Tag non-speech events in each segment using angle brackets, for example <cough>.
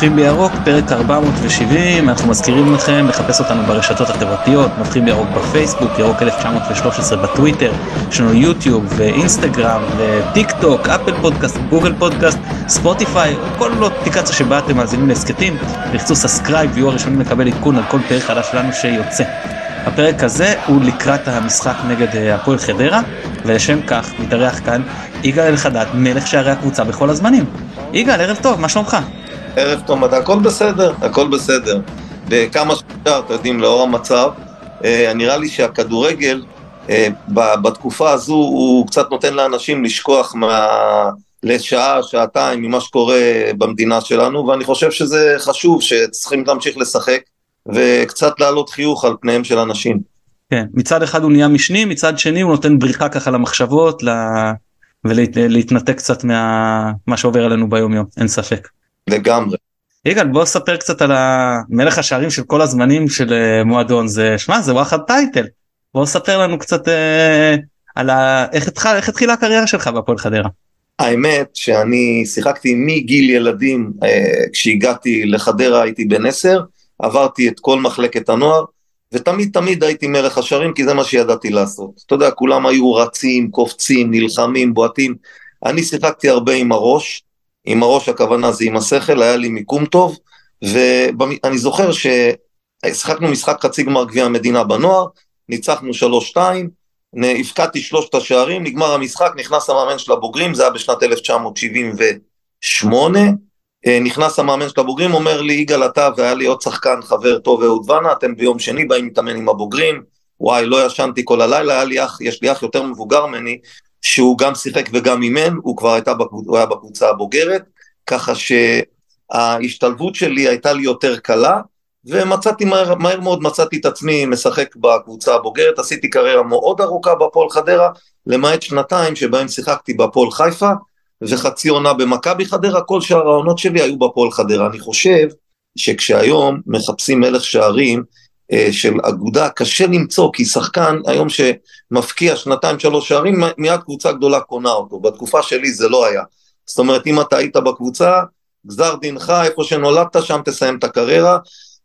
נובחים בירוק, פרק 470, אנחנו מזכירים לכם לחפש אותנו ברשתות החברתיות, נובחים בירוק בפייסבוק, ירוק 1913 בטוויטר, יש לנו יוטיוב ואינסטגרם וטיק טוק, Apple Podcast, Google Podcast, ספוטיפיי, כל אפליקציה שבה אתם מאזינים להסכתים, לחצו subscribe ויהיו הראשונים לקבל עדכון על כל פרק חדש שלנו שיוצא. הפרק הזה הוא לקראת המשחק נגד אה, הפועל חדרה, ולשם כך מתארח כאן יגאל אלחדד, מלך שערי הקבוצה בכל הזמנים. יגאל, ערב טוב, מה שלומך? ערב טוב, מדע, הכל בסדר, הכל בסדר. בכמה שאפשר, אתם יודעים, לאור המצב, אה, נראה לי שהכדורגל אה, בתקופה הזו הוא קצת נותן לאנשים לשכוח מה... לשעה, שעתיים ממה שקורה במדינה שלנו, ואני חושב שזה חשוב שצריכים להמשיך לשחק וקצת להעלות חיוך על פניהם של אנשים. כן, מצד אחד הוא נהיה משני, מצד שני הוא נותן בריחה ככה למחשבות לה... ולהתנתק קצת מה שעובר עלינו ביום יום, אין ספק. לגמרי. יגאל בוא ספר קצת על מלך השערים של כל הזמנים של אה, מועדון זה שמע זה וואחד טייטל בוא ספר לנו קצת אה, על ה... איך, התחיל, איך התחילה הקריירה שלך בהפועל חדרה. האמת שאני שיחקתי מגיל ילדים אה, כשהגעתי לחדרה הייתי בן עשר עברתי את כל מחלקת הנוער ותמיד תמיד הייתי מלך השערים כי זה מה שידעתי לעשות. אתה יודע כולם היו רצים קופצים נלחמים בועטים אני שיחקתי הרבה עם הראש עם הראש הכוונה זה עם השכל, היה לי מיקום טוב, ואני זוכר ששיחקנו משחק חצי גמר גביע המדינה בנוער, ניצחנו 3-2, הפקדתי שלושת השערים, נגמר המשחק, נכנס המאמן של הבוגרים, זה היה בשנת 1978, אה, נכנס המאמן של הבוגרים, אומר לי, יגאל אתה והיה לי עוד שחקן, חבר טוב אהוד ונה, אתם ביום שני באים להתאמן עם הבוגרים, וואי, לא ישנתי כל הלילה, לי אח, יש לי אח יותר מבוגר ממני, שהוא גם שיחק וגם אימן, הוא כבר הייתה, הוא היה בקבוצה הבוגרת, ככה שההשתלבות שלי הייתה לי יותר קלה, ומצאתי מהר, מהר מאוד מצאתי את עצמי משחק בקבוצה הבוגרת, עשיתי קריירה מאוד ארוכה בהפועל חדרה, למעט שנתיים שבהם שיחקתי בהפועל חיפה, וחצי עונה במכבי חדרה, כל שאר העונות שלי היו בהפועל חדרה. אני חושב שכשהיום מחפשים מלך שערים, של אגודה קשה למצוא, כי שחקן היום שמפקיע שנתיים שלוש שערים, מיד קבוצה גדולה קונה אותו, בתקופה שלי זה לא היה. זאת אומרת, אם אתה היית בקבוצה, גזר דינך, איפה שנולדת, שם תסיים את הקריירה,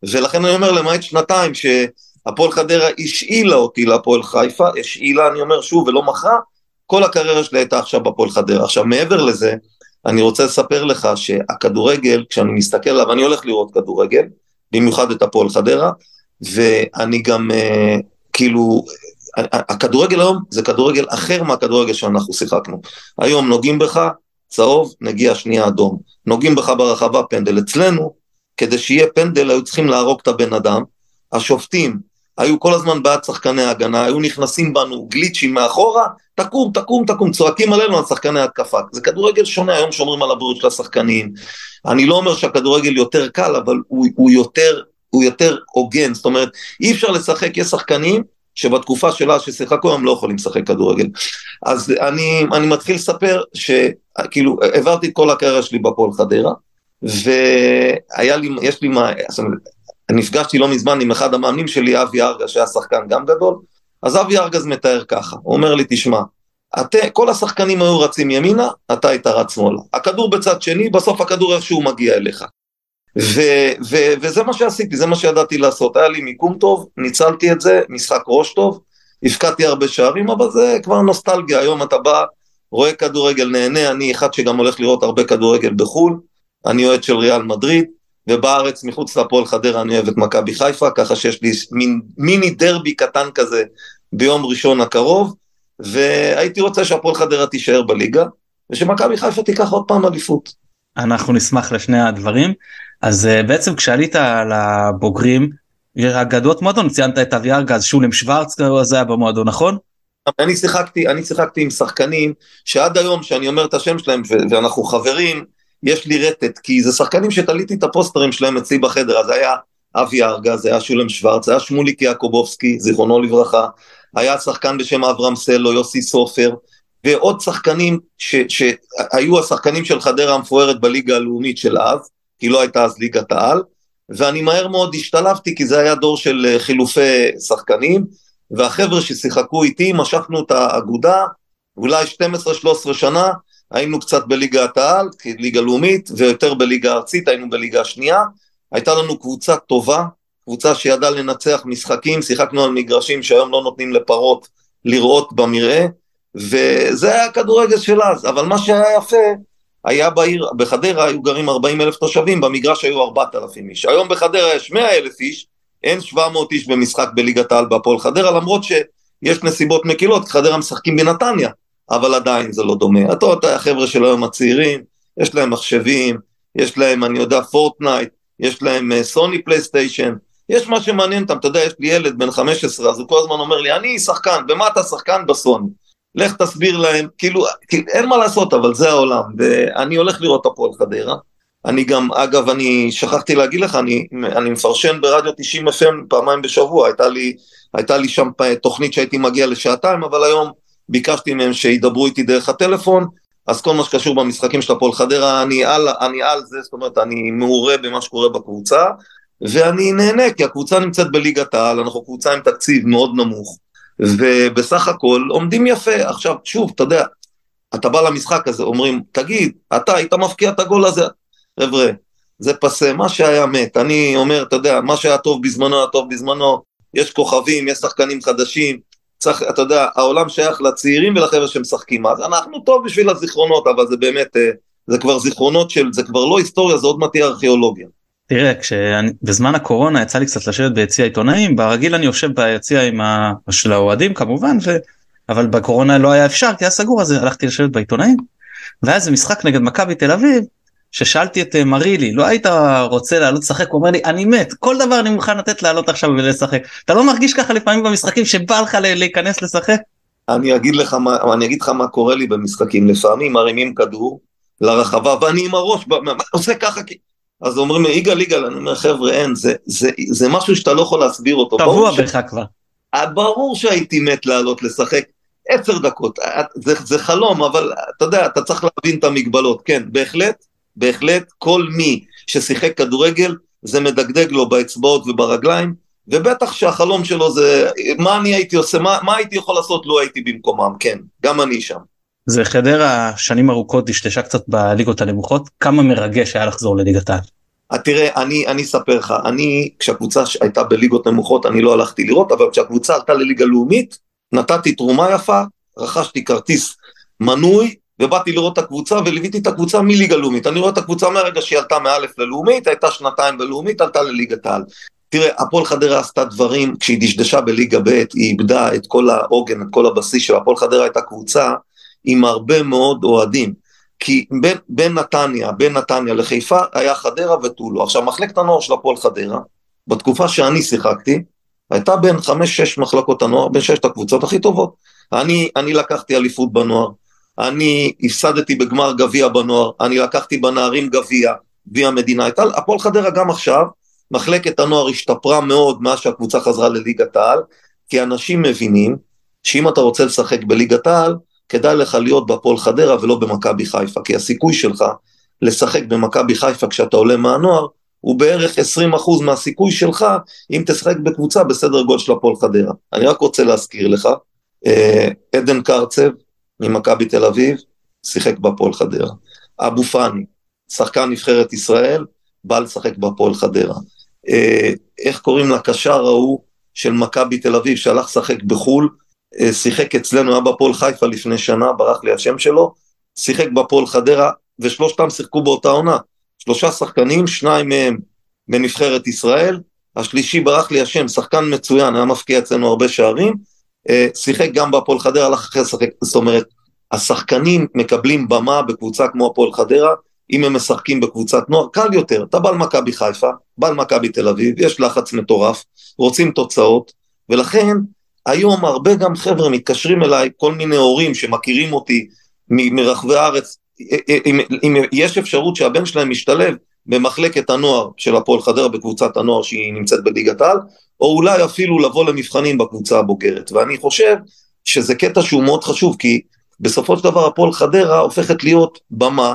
ולכן אני אומר, למעט שנתיים שהפועל חדרה השאילה אותי להפועל חיפה, השאילה, אני אומר שוב, ולא מכרה, כל הקריירה שלי הייתה עכשיו בפועל חדרה. עכשיו, מעבר לזה, אני רוצה לספר לך שהכדורגל, כשאני מסתכל עליו, אני הולך לראות כדורגל, במיוחד את הפועל חדרה, ואני גם uh, כאילו, הכדורגל היום זה כדורגל אחר מהכדורגל שאנחנו שיחקנו. היום נוגעים בך, צהוב, נגיע שנייה אדום. נוגעים בך ברחבה פנדל. אצלנו, כדי שיהיה פנדל היו צריכים להרוג את הבן אדם. השופטים היו כל הזמן בעד שחקני ההגנה, היו נכנסים בנו גליצ'ים מאחורה, תקום, תקום, תקום, צועקים עלינו על שחקני התקפה. זה כדורגל שונה, היום שומרים על הבריאות של השחקנים. אני לא אומר שהכדורגל יותר קל, אבל הוא, הוא יותר הוא יותר הוגן, זאת אומרת, אי אפשר לשחק, יש שחקנים שבתקופה שלה ששיחקו הם לא יכולים לשחק כדורגל. אז אני, אני מתחיל לספר שכאילו העברתי את כל הקריירה שלי בפועל חדרה, והיה לי, יש לי מה, נפגשתי לא מזמן עם אחד המאמנים שלי, אבי ארגז, שהיה שחקן גם גדול, אז אבי ארגז מתאר ככה, הוא אומר לי, תשמע, את, כל השחקנים היו רצים ימינה, אתה היית רץ שמאלה. הכדור בצד שני, בסוף הכדור איכשהו מגיע אליך. ו- ו- וזה מה שעשיתי, זה מה שידעתי לעשות, היה לי מיקום טוב, ניצלתי את זה, משחק ראש טוב, הפקדתי הרבה שערים, אבל זה כבר נוסטלגיה, היום אתה בא, רואה כדורגל, נהנה, אני אחד שגם הולך לראות הרבה כדורגל בחו"ל, אני אוהד של ריאל מדריד, ובארץ מחוץ לפועל חדרה אני אוהב את מכבי חיפה, ככה שיש לי מין, מיני דרבי קטן כזה ביום ראשון הקרוב, והייתי רוצה שהפועל חדרה תישאר בליגה, ושמכבי חיפה תיקח עוד פעם אליפות. אנחנו נשמח לשני הדברים. אז uh, בעצם כשעלית לבוגרים, אגדות מועדון, ציינת את אבי ארגז, שולם שוורץ זה היה במועדון, נכון? אני שיחקתי, אני שיחקתי עם שחקנים שעד היום שאני אומר את השם שלהם ואנחנו חברים, יש לי רטט, כי זה שחקנים שתליתי את הפוסטרים שלהם אצלי בחדר, אז היה אבי ארגז, היה שולם שוורץ, היה שמוליק יעקובובסקי, זיכרונו לברכה, היה שחקן בשם אברהם סלו, יוסי סופר, ועוד שחקנים שהיו השחקנים של חדרה המפוארת בליגה הלאומית של אז, כי לא הייתה אז ליגת העל, ואני מהר מאוד השתלבתי כי זה היה דור של אה, חילופי שחקנים, והחבר'ה ששיחקו איתי, משכנו את האגודה, אולי 12-13 שנה, היינו קצת בליגת העל, ליגה לאומית, ויותר בליגה ארצית, היינו בליגה השנייה. הייתה לנו קבוצה טובה, קבוצה שידעה לנצח משחקים, שיחקנו על מגרשים שהיום לא נותנים לפרות לראות במרעה, וזה היה הכדורגל של אז, אבל מה שהיה יפה, היה בעיר, בחדרה היו גרים 40 אלף תושבים, במגרש היו 4,000 איש. היום בחדרה יש 100 אלף איש, אין 700 איש במשחק בליגת העל בהפועל חדרה, למרות שיש נסיבות מקילות, חדרה משחקים בנתניה, אבל עדיין זה לא דומה. אתה יודע, החבר'ה של היום הצעירים, יש להם מחשבים, יש להם, אני יודע, פורטנייט, יש להם סוני אה, פלייסטיישן, יש מה שמעניין אותם, אתה יודע, יש לי ילד בן 15, אז הוא כל הזמן אומר לי, אני שחקן, במה אתה שחקן? בסוני. לך תסביר להם, כאילו, כאילו, אין מה לעשות, אבל זה העולם, ואני הולך לראות הפועל חדרה. אני גם, אגב, אני שכחתי להגיד לך, אני, אני מפרשן ברדיו 90 FM פעמיים בשבוע, הייתה לי, הייתה לי שם תוכנית שהייתי מגיע לשעתיים, אבל היום ביקשתי מהם שידברו איתי דרך הטלפון, אז כל מה שקשור במשחקים של הפועל חדרה, אני על, אני על זה, זאת אומרת, אני מעורה במה שקורה בקבוצה, ואני נהנה, כי הקבוצה נמצאת בליגת העל, אנחנו קבוצה עם תקציב מאוד נמוך, ובסך הכל עומדים יפה. עכשיו, שוב, אתה יודע, אתה בא למשחק הזה, אומרים, תגיד, אתה היית מפקיע את הגול הזה? חבר'ה, זה פסה, מה שהיה מת. אני אומר, אתה יודע, מה שהיה טוב בזמנו היה טוב בזמנו, יש כוכבים, יש שחקנים חדשים, צריך, אתה יודע, העולם שייך לצעירים ולחבר'ה שמשחקים, אז אנחנו טוב בשביל הזיכרונות, אבל זה באמת, אה, זה כבר זיכרונות של, זה כבר לא היסטוריה, זה עוד מעט תהיה ארכיאולוגיה. תראה, כשבזמן הקורונה יצא לי קצת לשבת ביציע עיתונאים, ברגיל אני יושב ביציע עם ה... של האוהדים כמובן, ו... אבל בקורונה לא היה אפשר כי היה סגור אז הלכתי לשבת בעיתונאים. והיה איזה משחק נגד מכבי תל אביב, ששאלתי את אה, מרילי, לא היית רוצה לעלות לשחק? הוא אומר לי, אני מת, כל דבר אני מוכן לתת לעלות עכשיו ולשחק. אתה לא מרגיש ככה לפעמים במשחקים שבא לך להיכנס לשחק? אני אגיד לך מה, אני אגיד לך מה קורה לי במשחקים, לפעמים מרימים כדור לרחבה ואני עם הראש, עושה ככה, אז אומרים לי, יגאל, יגאל, אני אומר, חבר'ה, אין, זה, זה, זה משהו שאתה לא יכול להסביר אותו. טבוע בך כבר. אה, ברור שהייתי מת לעלות לשחק עשר דקות, אה, זה, זה חלום, אבל אתה יודע, אתה צריך להבין את המגבלות. כן, בהחלט, בהחלט, כל מי ששיחק כדורגל, זה מדגדג לו באצבעות וברגליים, ובטח שהחלום שלו זה, מה אני הייתי עושה, מה, מה הייתי יכול לעשות לו הייתי במקומם, כן, גם אני שם. זה חדרה שנים ארוכות דשדשה קצת בליגות הנמוכות, כמה מרגש היה לחזור לליגת העל. אה, תראה, אני, אני אספר לך, אני, כשהקבוצה הייתה בליגות נמוכות, אני לא הלכתי לראות, אבל כשהקבוצה עלתה לליגה לאומית, נתתי תרומה יפה, רכשתי כרטיס מנוי, ובאתי לראות את הקבוצה, וליוויתי את הקבוצה מליגה לאומית. אני רואה את הקבוצה מהרגע שהיא עלתה מאלף ללאומית, הייתה שנתיים בלאומית, עלתה לליגת העל. תראה, הפועל חדרה עשתה דברים, כשהיא דשדשה בליגה ב', היא איבדה את כל העוגן, את כל הבסיס שלה. הפועל חדרה הייתה קבוצה עם הרבה מאוד אוהדים. כי בין, בין נתניה, בין נתניה לחיפה היה חדרה ותו לא. עכשיו מחלקת הנוער של הפועל חדרה, בתקופה שאני שיחקתי, הייתה בין חמש-שש מחלקות הנוער, בין ששת הקבוצות הכי טובות. אני, אני לקחתי אליפות בנוער, אני הפסדתי בגמר גביע בנוער, אני לקחתי בנערים גביע, גביע המדינה. הפועל חדרה גם עכשיו, מחלקת הנוער השתפרה מאוד מאז שהקבוצה חזרה לליגת העל, כי אנשים מבינים שאם אתה רוצה לשחק בליגת העל, כדאי לך להיות בהפועל חדרה ולא במכבי חיפה, כי הסיכוי שלך לשחק במכבי חיפה כשאתה עולה מהנוער, הוא בערך 20% מהסיכוי שלך אם תשחק בקבוצה בסדר גודל של הפועל חדרה. אני רק רוצה להזכיר לך, אה, עדן קרצב ממכבי תל אביב, שיחק בהפועל חדרה. אבו פאני, שחקן נבחרת ישראל, בא לשחק בהפועל חדרה. אה, איך קוראים לקשר ההוא של מכבי תל אביב שהלך לשחק בחו"ל, שיחק אצלנו, היה בהפועל חיפה לפני שנה, ברח לי השם שלו, שיחק בהפועל חדרה, ושלושתם שיחקו באותה עונה. שלושה שחקנים, שניים מהם בנבחרת ישראל, השלישי ברח לי השם, שחקן מצוין, היה מפקיע אצלנו הרבה שערים, אה, שיחק גם בהפועל חדרה, הלך אחרי לשחק, זאת אומרת, השחקנים מקבלים במה בקבוצה כמו הפועל חדרה, אם הם משחקים בקבוצת נוער, קל יותר, אתה בא למכבי חיפה, בא למכבי תל אביב, יש לחץ מטורף, רוצים תוצאות, ולכן היום הרבה גם חבר'ה מתקשרים אליי, כל מיני הורים שמכירים אותי מ- מרחבי הארץ, אם, אם יש אפשרות שהבן שלהם משתלב במחלקת הנוער של הפועל חדרה בקבוצת הנוער שהיא נמצאת בליגת העל, או אולי אפילו לבוא למבחנים בקבוצה הבוגרת. ואני חושב שזה קטע שהוא מאוד חשוב, כי בסופו של דבר הפועל חדרה הופכת להיות במה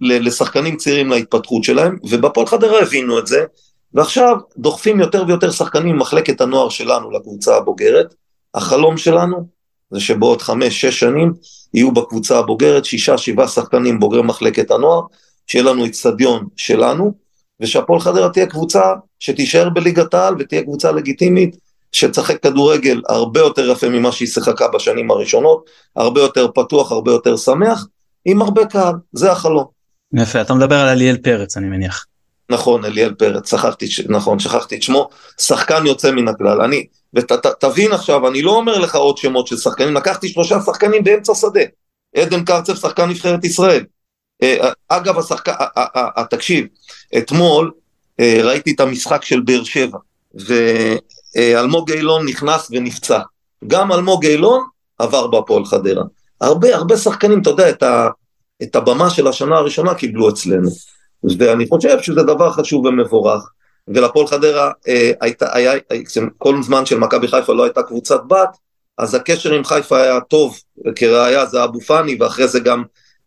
לשחקנים צעירים להתפתחות שלהם, ובפועל חדרה הבינו את זה, ועכשיו דוחפים יותר ויותר שחקנים ממחלקת הנוער שלנו לקבוצה הבוגרת. החלום שלנו זה שבעוד חמש, שש שנים יהיו בקבוצה הבוגרת שישה, שבעה שחקנים בוגרי מחלקת הנוער, שיהיה לנו איצטדיון שלנו, ושהפועל חדרה תהיה קבוצה שתישאר בליגת העל ותהיה קבוצה לגיטימית, שתשחק כדורגל הרבה יותר יפה ממה שהיא שיחקה בשנים הראשונות, הרבה יותר פתוח, הרבה יותר שמח, עם הרבה קהל, זה החלום. יפה, אתה מדבר על אליאל פרץ אני מניח. נכון, אליאל פרץ, שכחתי, נכון, שכחתי את שמו, שחקן יוצא מן הכלל. אני, ותבין ות, עכשיו, אני לא אומר לך עוד שמות של שחקנים, לקחתי שלושה שחקנים באמצע שדה. עדן קרצב, שחקן נבחרת ישראל. אה, אגב, השחקן, תקשיב, אתמול אה, ראיתי את המשחק של באר שבע, ואלמוג אילון נכנס ונפצע. גם אלמוג אילון עבר בהפועל חדרה. הרבה, הרבה שחקנים, אתה יודע, את, ה, את הבמה של השנה הראשונה קיבלו אצלנו. ואני חושב שזה דבר חשוב ומבורך. ולפועל חדרה אה, הייתה, היה, כל זמן של מכבי חיפה לא הייתה קבוצת בת, אז הקשר עם חיפה היה טוב, כראיה זה אבו פאני, ואחרי זה גם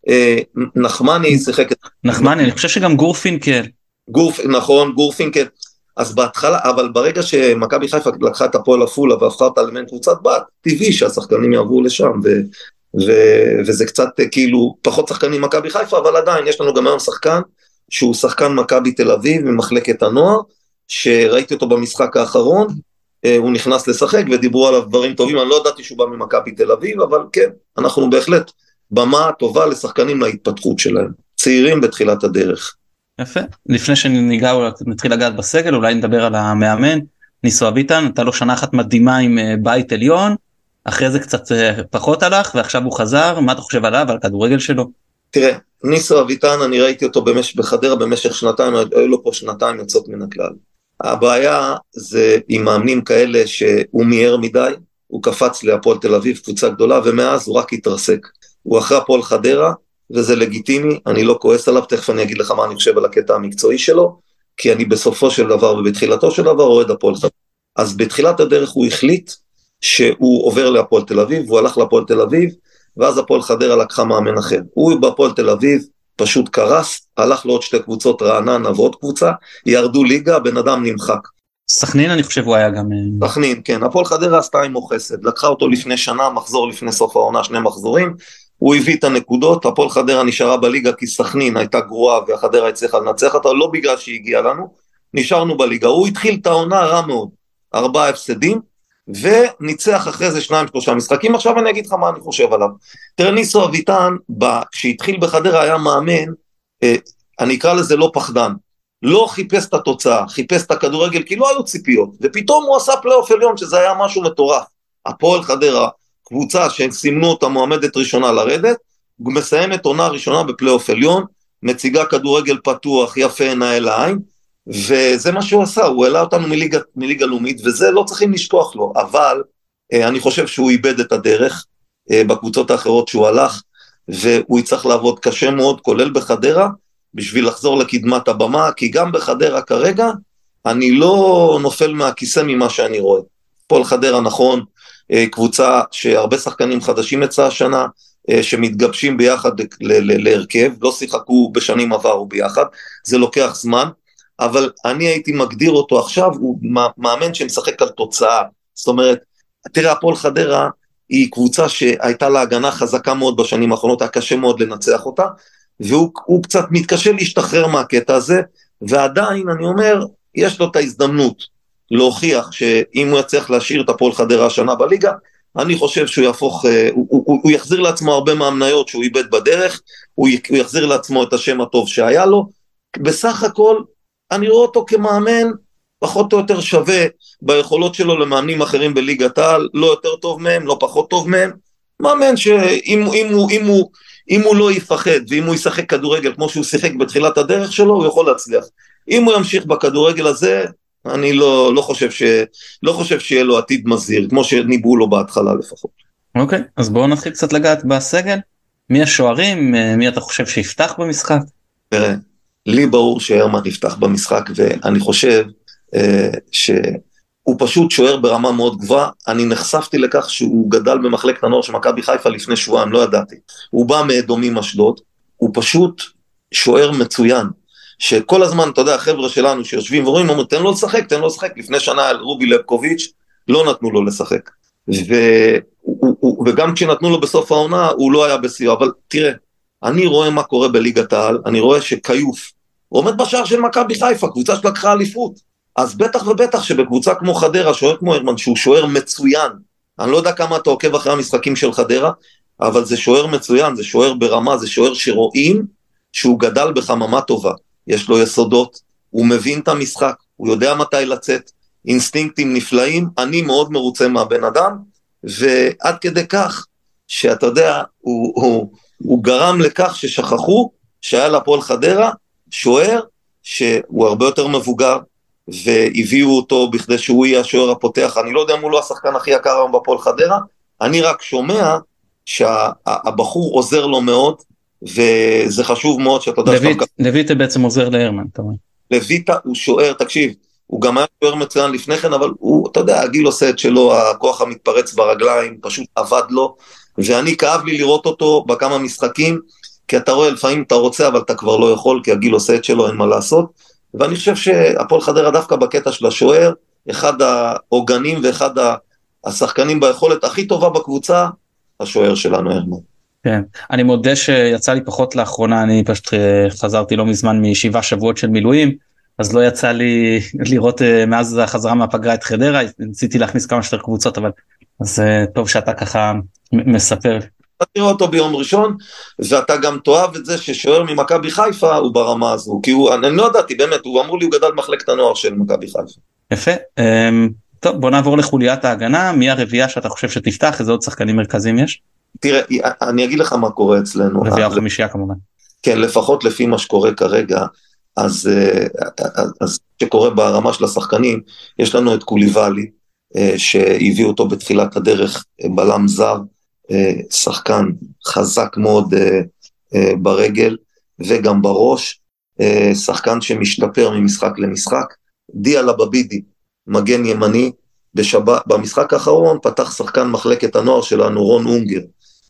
אה, נחמני שיחק את... נחמני, אני חושב שגם גורפינקל. גורפ, נכון, גורפינקל. אז בהתחלה, אבל ברגע שמכבי חיפה לקחה את הפועל עפולה והפכה אותה למעין קבוצת בת, טבעי שהשחקנים יעברו לשם, ו, ו, וזה קצת כאילו פחות שחקנים מכבי חיפה, אבל עדיין יש לנו גם היום שחקן שהוא שחקן מכבי תל אביב ממחלקת הנוער, שראיתי אותו במשחק האחרון, אה, הוא נכנס לשחק ודיברו עליו דברים טובים, אני לא ידעתי שהוא בא ממכבי תל אביב, אבל כן, אנחנו בהחלט במה טובה לשחקנים להתפתחות שלהם, צעירים בתחילת הדרך. יפה, לפני שניגע, נתחיל לגעת בסגל, אולי נדבר על המאמן, ניסו אביטן, נתן לו שנה אחת מדהימה עם אה, בית עליון, אחרי זה קצת אה, פחות הלך, ועכשיו הוא חזר, מה אתה חושב עליו, על הכדורגל שלו? תראה, ניסו אביטן, אני ראיתי אותו במש... בחדרה במשך שנתיים, היו לו פה שנתיים יוצאות מן הכלל. הבעיה זה עם מאמנים כאלה שהוא מיהר מדי, הוא קפץ להפועל תל אביב, קבוצה גדולה, ומאז הוא רק התרסק. הוא אחרי הפועל חדרה, וזה לגיטימי, אני לא כועס עליו, תכף אני אגיד לך מה אני חושב על הקטע המקצועי שלו, כי אני בסופו של דבר ובתחילתו של דבר אוהד הפועל חדרה. אז בתחילת הדרך הוא החליט שהוא עובר להפועל תל אביב, והוא הלך להפועל תל אביב, ואז הפועל חדרה לקחה מאמן אחר. הוא בהפועל תל אביב פשוט קרס, הלך לעוד שתי קבוצות רעננה ועוד קבוצה, ירדו ליגה, הבן אדם נמחק. סכנין אני חושב הוא היה גם... אה, סכנין, כן, הפועל חדרה עשתה עמו חסד, לקחה אותו לפני שנה, מחזור לפני סוף העונה, שני מחזורים, הוא הביא את הנקודות, הפועל חדרה נשארה בליגה כי סכנין הייתה גרועה והחדרה הצליחה לנצח אותה, לא בגלל שהיא הגיעה לנו, נשארנו בליגה, הוא התחיל את העונה רע מאוד, ארבעה הפסדים, וניצח אחרי זה שניים שלושה משחקים, עכשיו אני אגיד לך מה אני חושב עליו. תראה ניסו אביטן, כשהתחיל בחדרה היה מאמן, אה, אני אקרא לזה לא פחדן, לא חיפש את התוצאה, חיפש את הכדורגל כי לא היו ציפיות, ופתאום הוא עשה פלייאוף עליון שזה היה משהו מטורף. הפועל חדרה, קבוצה שסימנו אותה מועמדת ראשונה לרדת, מסיימת עונה ראשונה בפלייאוף עליון, מציגה כדורגל פתוח, יפה עיניי לעין, וזה מה שהוא עשה, הוא העלה אותנו מליגה, מליגה לאומית, וזה לא צריכים לשכוח לו, אבל אה, אני חושב שהוא איבד את הדרך אה, בקבוצות האחרות שהוא הלך, והוא יצטרך לעבוד קשה מאוד, כולל בחדרה, בשביל לחזור לקדמת הבמה, כי גם בחדרה כרגע, אני לא נופל מהכיסא ממה שאני רואה. פועל חדרה נכון, אה, קבוצה שהרבה שחקנים חדשים יצאה השנה, שמתגבשים ביחד להרכב, לא שיחקו בשנים עברו ביחד, זה לוקח זמן, אבל אני הייתי מגדיר אותו עכשיו, הוא מאמן שמשחק על תוצאה. זאת אומרת, תראה, הפועל חדרה היא קבוצה שהייתה לה הגנה חזקה מאוד בשנים האחרונות, היה קשה מאוד לנצח אותה, והוא קצת מתקשה להשתחרר מהקטע הזה, ועדיין, אני אומר, יש לו את ההזדמנות להוכיח שאם הוא יצליח להשאיר את הפועל חדרה השנה בליגה, אני חושב שהוא יהפוך, אה, הוא, הוא, הוא יחזיר לעצמו הרבה מהמניות שהוא איבד בדרך, הוא, יחזיר לעצמו את השם הטוב שהיה לו. בסך הכל, אני רואה אותו כמאמן פחות או יותר שווה ביכולות שלו למאמנים אחרים בליגת העל, לא יותר טוב מהם, לא פחות טוב מהם. מאמן שאם אם הוא, אם הוא, אם הוא לא יפחד ואם הוא ישחק כדורגל כמו שהוא שיחק בתחילת הדרך שלו, הוא יכול להצליח. אם הוא ימשיך בכדורגל הזה, אני לא, לא, חושב, ש, לא חושב שיהיה לו עתיד מזהיר, כמו שניבאו לו בהתחלה לפחות. אוקיי, okay, אז בואו נתחיל קצת לגעת בסגל. מי השוערים? מי אתה חושב שיפתח במשחק? תראה, לי ברור שהרמן יפתח במשחק, ואני חושב אה, שהוא פשוט שוער ברמה מאוד גבוהה. אני נחשפתי לכך שהוא גדל במחלקת הנוער של מכבי חיפה לפני שבועיים, לא ידעתי. הוא בא מאדומים אשדוד, הוא פשוט שוער מצוין. שכל הזמן, אתה יודע, החבר'ה שלנו שיושבים ורואים, אומרים, תן לו לשחק, תן לו לשחק. לפני שנה על רובי לבקוביץ', לא נתנו לו לשחק. ו, וגם כשנתנו לו בסוף העונה, הוא לא היה בשיאו, אבל תראה, אני רואה מה קורה בליגת העל, אני רואה שכיוף, הוא עומד בשער של מכבי חיפה, קבוצה שלקחה אליפות. אז בטח ובטח שבקבוצה כמו חדרה, שוער כמו הרמן, שהוא שוער מצוין, אני לא יודע כמה אתה עוקב אחרי המשחקים של חדרה, אבל זה שוער מצוין, זה שוער ברמה, זה שוער שרואים שהוא גדל בחממה טובה. יש לו יסודות, הוא מבין את המשחק, הוא יודע מתי לצאת, אינסטינקטים נפלאים, אני מאוד מרוצה מהבן אדם, ועד כדי כך שאתה יודע, הוא, הוא, הוא גרם לכך ששכחו שהיה להפועל חדרה שוער שהוא הרבה יותר מבוגר, והביאו אותו בכדי שהוא יהיה השוער הפותח, אני לא יודע אם הוא לא השחקן הכי יקר היום בפועל חדרה, אני רק שומע שהבחור עוזר לו מאוד, וזה חשוב מאוד שאתה יודע... לויט, לויטה בעצם עוזר להרמן, אתה אומר. לויטה הוא שוער, תקשיב, הוא גם היה שוער מצוין לפני כן, אבל הוא, אתה יודע, הגיל עושה את שלו, הכוח המתפרץ ברגליים, פשוט עבד לו, ואני כאב לי לראות אותו בכמה משחקים, כי אתה רואה, לפעמים אתה רוצה, אבל אתה כבר לא יכול, כי הגיל עושה את שלו, אין מה לעשות. ואני חושב שהפועל חדרה דווקא בקטע של השוער, אחד העוגנים ואחד השחקנים ביכולת הכי טובה בקבוצה, השוער שלנו הרמן. כן, אני מודה שיצא לי פחות לאחרונה, אני פשוט אה, חזרתי לא מזמן משבעה שבועות של מילואים, אז לא יצא לי <laughs> לראות אה, מאז החזרה מהפגרה את חדרה, ניסיתי להכניס כמה שיותר קבוצות, אבל אז אה, טוב שאתה ככה מספר. אתה תראה אותו ביום ראשון, ואתה גם תאהב את זה ששוער ממכבי חיפה הוא ברמה הזו, כי הוא, אני לא ידעתי, באמת, הוא אמור לי, הוא גדל במחלקת הנוער של מכבי חיפה. יפה. אמ, טוב, בוא נעבור לחוליית ההגנה, מי הרביעייה שאתה חושב שתפתח, איזה עוד שחקנים מרכזיים יש? תראה, אני אגיד לך מה קורה אצלנו. רביעייה או חמישייה כמובן. כן, לפחות לפי מה שקורה כרגע, אז, אה, אז שקורה ברמה של השחקנים, יש לנו את קוליבאלי, אה, שהביאו אותו בתחילת הדרך, אה, בלם זר, שחקן חזק מאוד ברגל וגם בראש, שחקן שמשתפר ממשחק למשחק. דיה לבבידי, מגן ימני, בשבת, במשחק האחרון פתח שחקן מחלקת הנוער שלנו, רון אונגר,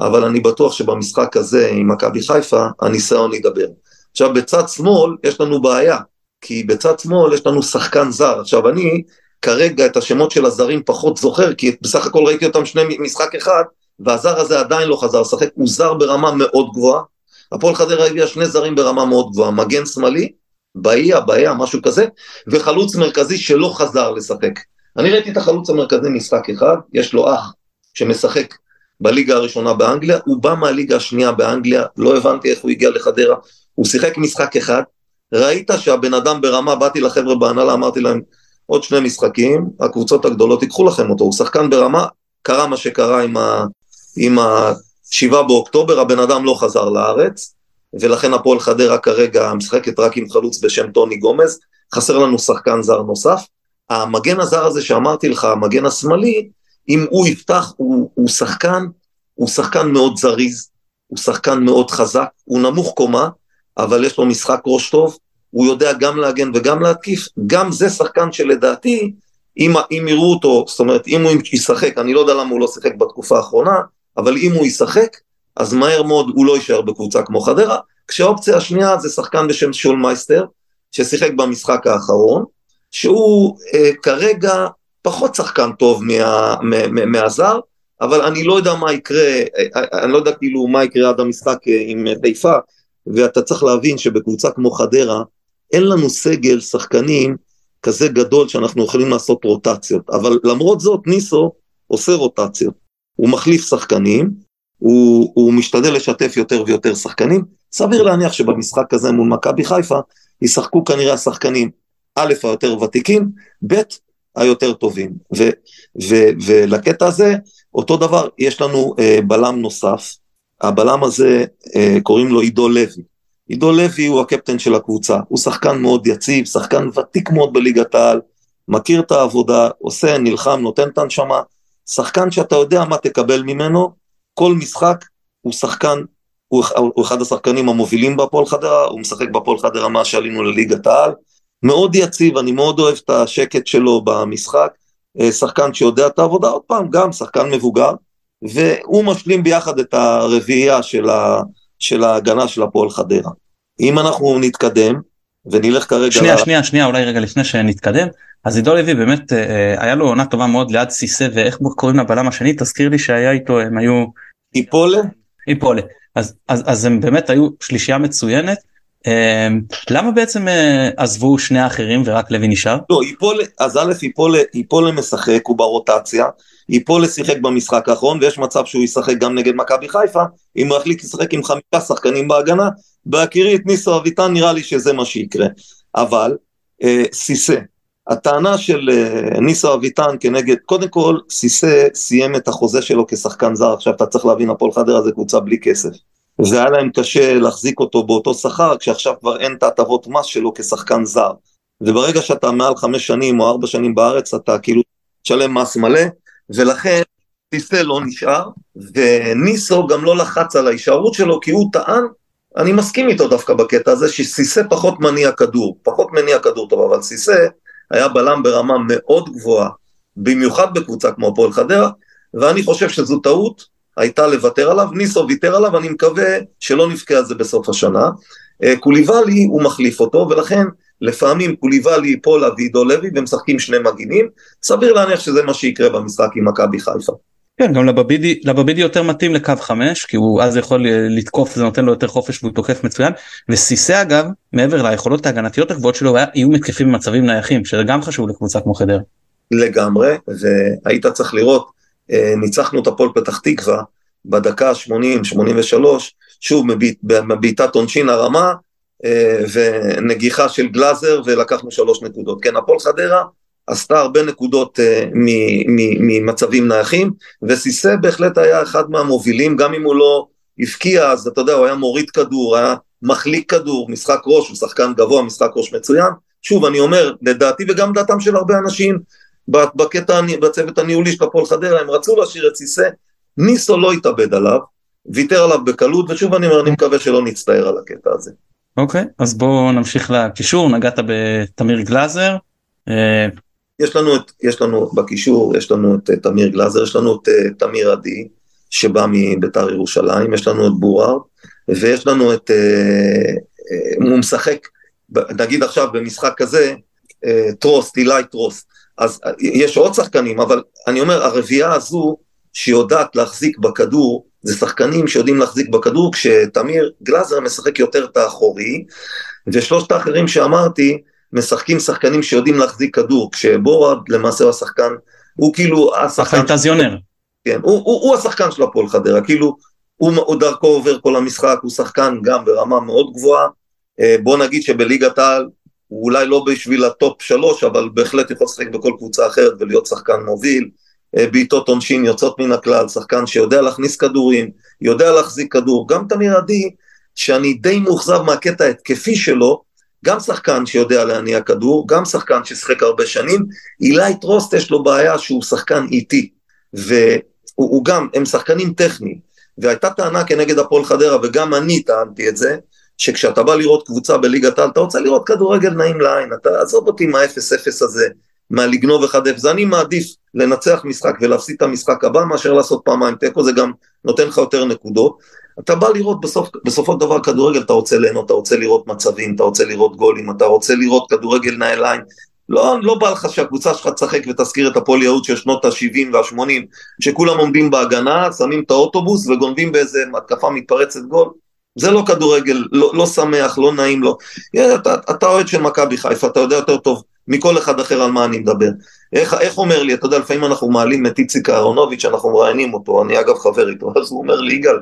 אבל אני בטוח שבמשחק הזה עם מכבי חיפה, הניסיון ידבר. עכשיו, בצד שמאל יש לנו בעיה, כי בצד שמאל יש לנו שחקן זר. עכשיו, אני כרגע את השמות של הזרים פחות זוכר, כי בסך הכל ראיתי אותם שני משחק אחד, והזר הזה עדיין לא חזר לשחק, הוא זר ברמה מאוד גבוהה. הפועל חדרה הביאה שני זרים ברמה מאוד גבוהה, מגן שמאלי, באיה, באיה, משהו כזה, וחלוץ מרכזי שלא חזר לשחק. אני ראיתי את החלוץ המרכזי משחק אחד, יש לו אח שמשחק בליגה הראשונה באנגליה, הוא בא מהליגה השנייה באנגליה, לא הבנתי איך הוא הגיע לחדרה, הוא שיחק משחק אחד, ראית שהבן אדם ברמה, באתי לחבר'ה בהנהלה, אמרתי להם, עוד שני משחקים, הקבוצות הגדולות ייקחו לכם אותו, הוא שחקן ברמה, קרה מה שקרה עם, ה, עם השבעה באוקטובר, הבן אדם לא חזר לארץ, ולכן הפועל חדרה כרגע משחקת רק עם חלוץ בשם טוני גומז, חסר לנו שחקן זר נוסף. המגן הזר הזה שאמרתי לך, המגן השמאלי, אם הוא יפתח, הוא, הוא שחקן, הוא שחקן מאוד זריז, הוא שחקן מאוד חזק, הוא נמוך קומה, אבל יש לו משחק ראש טוב, הוא יודע גם להגן וגם להתקיף, גם זה שחקן שלדעתי, אם, אם יראו אותו, זאת אומרת, אם הוא ישחק, אני לא יודע למה הוא לא שיחק בתקופה האחרונה, אבל אם הוא ישחק, אז מהר מאוד הוא לא יישאר בקבוצה כמו חדרה, כשהאופציה השנייה זה שחקן בשם שולמייסטר, ששיחק במשחק האחרון, שהוא אה, כרגע פחות שחקן טוב מה, מה, מה, מהזר, אבל אני לא יודע מה יקרה, אה, אה, אני לא יודע כאילו מה יקרה עד המשחק אה, עם חיפה, ואתה צריך להבין שבקבוצה כמו חדרה, אין לנו סגל שחקנים כזה גדול שאנחנו יכולים לעשות רוטציות, אבל למרות זאת ניסו עושה רוטציות, הוא מחליף שחקנים, הוא, הוא משתדל לשתף יותר ויותר שחקנים, סביר להניח שבמשחק הזה מול מכבי חיפה ישחקו כנראה השחקנים א' היותר ותיקים, ב' היותר טובים. ו, ו, ולקטע הזה, אותו דבר, יש לנו אה, בלם נוסף, הבלם הזה אה, קוראים לו עידו לוי. עידו לוי הוא הקפטן של הקבוצה, הוא שחקן מאוד יציב, שחקן ותיק מאוד בליגת העל, מכיר את העבודה, עושה, נלחם, נותן את הנשמה, שחקן שאתה יודע מה תקבל ממנו, כל משחק הוא שחקן, הוא, הוא אחד השחקנים המובילים בהפועל חדרה, הוא משחק בהפועל חדרה מאז שעלינו לליגת העל, מאוד יציב, אני מאוד אוהב את השקט שלו במשחק, אה, שחקן שיודע את העבודה, עוד פעם, גם שחקן מבוגר, והוא משלים ביחד את הרביעייה של, ה, של ההגנה של הפועל חדרה. אם אנחנו נתקדם, ונלך כרגע... שנייה, לה... שנייה, שנייה, אולי רגע לפני שנתקדם, אז עידו לוי באמת היה לו עונה טובה מאוד ליד סיסא ואיך קוראים לבלם השני? תזכיר לי שהיה איתו הם היו איפולה? איפולה. אז אז אז הם באמת היו שלישייה מצוינת. למה בעצם עזבו שני האחרים ורק לוי נשאר? לא איפולה אז א' איפולה איפולה משחק הוא ברוטציה. איפולה שיחק במשחק האחרון ויש מצב שהוא ישחק גם נגד מכבי חיפה. אם הוא יחליט לשחק עם חמישה שחקנים בהגנה בהכירי את ניסו אביטן נראה לי שזה מה שיקרה. אבל אה, סיסא הטענה של uh, ניסו אביטן כנגד, קודם כל, סיסא סיים את החוזה שלו כשחקן זר, עכשיו אתה צריך להבין, הפועל חדרה זה קבוצה בלי כסף. והיה להם קשה להחזיק אותו באותו שכר, כשעכשיו כבר אין את ההטבות מס שלו כשחקן זר. וברגע שאתה מעל חמש שנים או ארבע שנים בארץ, אתה כאילו תשלם מס מלא, ולכן סיסא לא נשאר, וניסו גם לא לחץ על ההישארות שלו, כי הוא טען, אני מסכים איתו דווקא בקטע הזה, שסיסא פחות מניע כדור, פחות מניע כדור טוב, אבל סיסא היה בלם ברמה מאוד גבוהה, במיוחד בקבוצה כמו הפועל חדרה, ואני חושב שזו טעות, הייתה לוותר עליו, ניסו ויתר עליו, אני מקווה שלא נבכה על זה בסוף השנה. אה, קוליבאלי הוא מחליף אותו, ולכן לפעמים קוליבאלי ייפול אבידו לוי ומשחקים שני מגינים, סביר להניח שזה מה שיקרה במשחק עם מכבי חיפה. כן, גם לבבידי, לבבידי יותר מתאים לקו 5, כי הוא אז יכול לתקוף, זה נותן לו יותר חופש והוא תוקף מצוין. וסיסא אגב, מעבר ליכולות ההגנתיות הגבוהות שלו, היה איום התקפי במצבים נייחים, שזה גם חשוב לקבוצה כמו חדר. לגמרי, והיית צריך לראות, אה, ניצחנו את הפועל פתח תקווה בדקה 80-83, שוב מבעיטת עונשין הרמה, אה, ונגיחה של גלאזר ולקחנו שלוש נקודות. כן, הפועל חדרה עשתה הרבה נקודות uh, ממצבים נייחים, וסיסא בהחלט היה אחד מהמובילים, גם אם הוא לא הבקיע, אז אתה יודע, הוא היה מוריד כדור, היה מחליק כדור, משחק ראש, הוא שחקן גבוה, משחק ראש מצוין. שוב, אני אומר, לדעתי וגם דעתם של הרבה אנשים, בקטע, בצוות הניהולי של הפועל חדרה, הם רצו להשאיר את סיסא, ניסו לא התאבד עליו, ויתר עליו בקלות, ושוב אני אומר, אני מקווה שלא נצטער על הקטע הזה. אוקיי, okay, אז בואו נמשיך לקישור, נגעת בתמיר גלאזר. אה, יש לנו, את, יש לנו בקישור, יש לנו את תמיר גלאזר, יש לנו את uh, תמיר עדי, שבא מביתר ירושלים, יש לנו את בוראר, ויש לנו את, uh, הוא משחק, נגיד עכשיו במשחק כזה, טרוסט, אילי טרוסט, אז יש עוד שחקנים, אבל אני אומר, הרביעייה הזו, שיודעת להחזיק בכדור, זה שחקנים שיודעים להחזיק בכדור, כשתמיר גלאזר משחק יותר את האחורי, ושלושת האחרים שאמרתי, משחקים שחקנים שיודעים להחזיק כדור, כשבורד למעשה הוא השחקן, הוא כאילו השחקן... הפנטזיונר. כן, הוא, הוא, הוא השחקן של הפועל חדרה, כאילו הוא, הוא דרכו עובר כל המשחק, הוא שחקן גם ברמה מאוד גבוהה, אה, בוא נגיד שבליגת העל הוא אולי לא בשביל ה top שלוש, אבל בהחלט יכול לשחק בכל קבוצה אחרת ולהיות שחקן מוביל, אה, בעיטות עונשין יוצאות מן הכלל, שחקן שיודע להכניס כדורים, יודע להחזיק כדור, גם תמיר עדי, שאני די מאוכזב מהקטע ההתקפי שלו, גם שחקן שיודע להניע כדור, גם שחקן ששיחק הרבה שנים, אילי טרוסט יש לו בעיה שהוא שחקן איטי, והוא גם, הם שחקנים טכניים, והייתה טענה כנגד הפועל חדרה, וגם אני טענתי את זה, שכשאתה בא לראות קבוצה בליגת העל, אתה רוצה לראות כדורגל נעים לעין, אתה עזוב אותי עם ה-0-0 הזה, מה לגנוב 1-0, אני מעדיף לנצח משחק ולהפסיד את המשחק הבא, מאשר לעשות פעמיים תיקו, זה גם נותן לך יותר נקודות. אתה בא לראות בסוף, בסופו של דבר כדורגל, אתה רוצה ליהנות, אתה רוצה לראות מצבים, אתה רוצה לראות גולים, אתה רוצה לראות כדורגל נעל עין. לא, לא בא לך שהקבוצה שלך תשחק ותזכיר את הפועל יהוד של שנות ה-70 וה-80, שכולם עומדים בהגנה, שמים את האוטובוס וגונבים באיזה התקפה מתפרצת גול. זה לא כדורגל, לא, לא שמח, לא נעים לו. לא. אתה אוהד של מכבי חיפה, אתה יודע יותר טוב מכל אחד אחר על מה אני מדבר. איך, איך אומר לי, אתה יודע, לפעמים אנחנו מעלים את איציק אהרונוביץ', אנחנו מראיינים אותו, אני אגב חבר איתו, <laughs> אז הוא אומר לי, יגאל,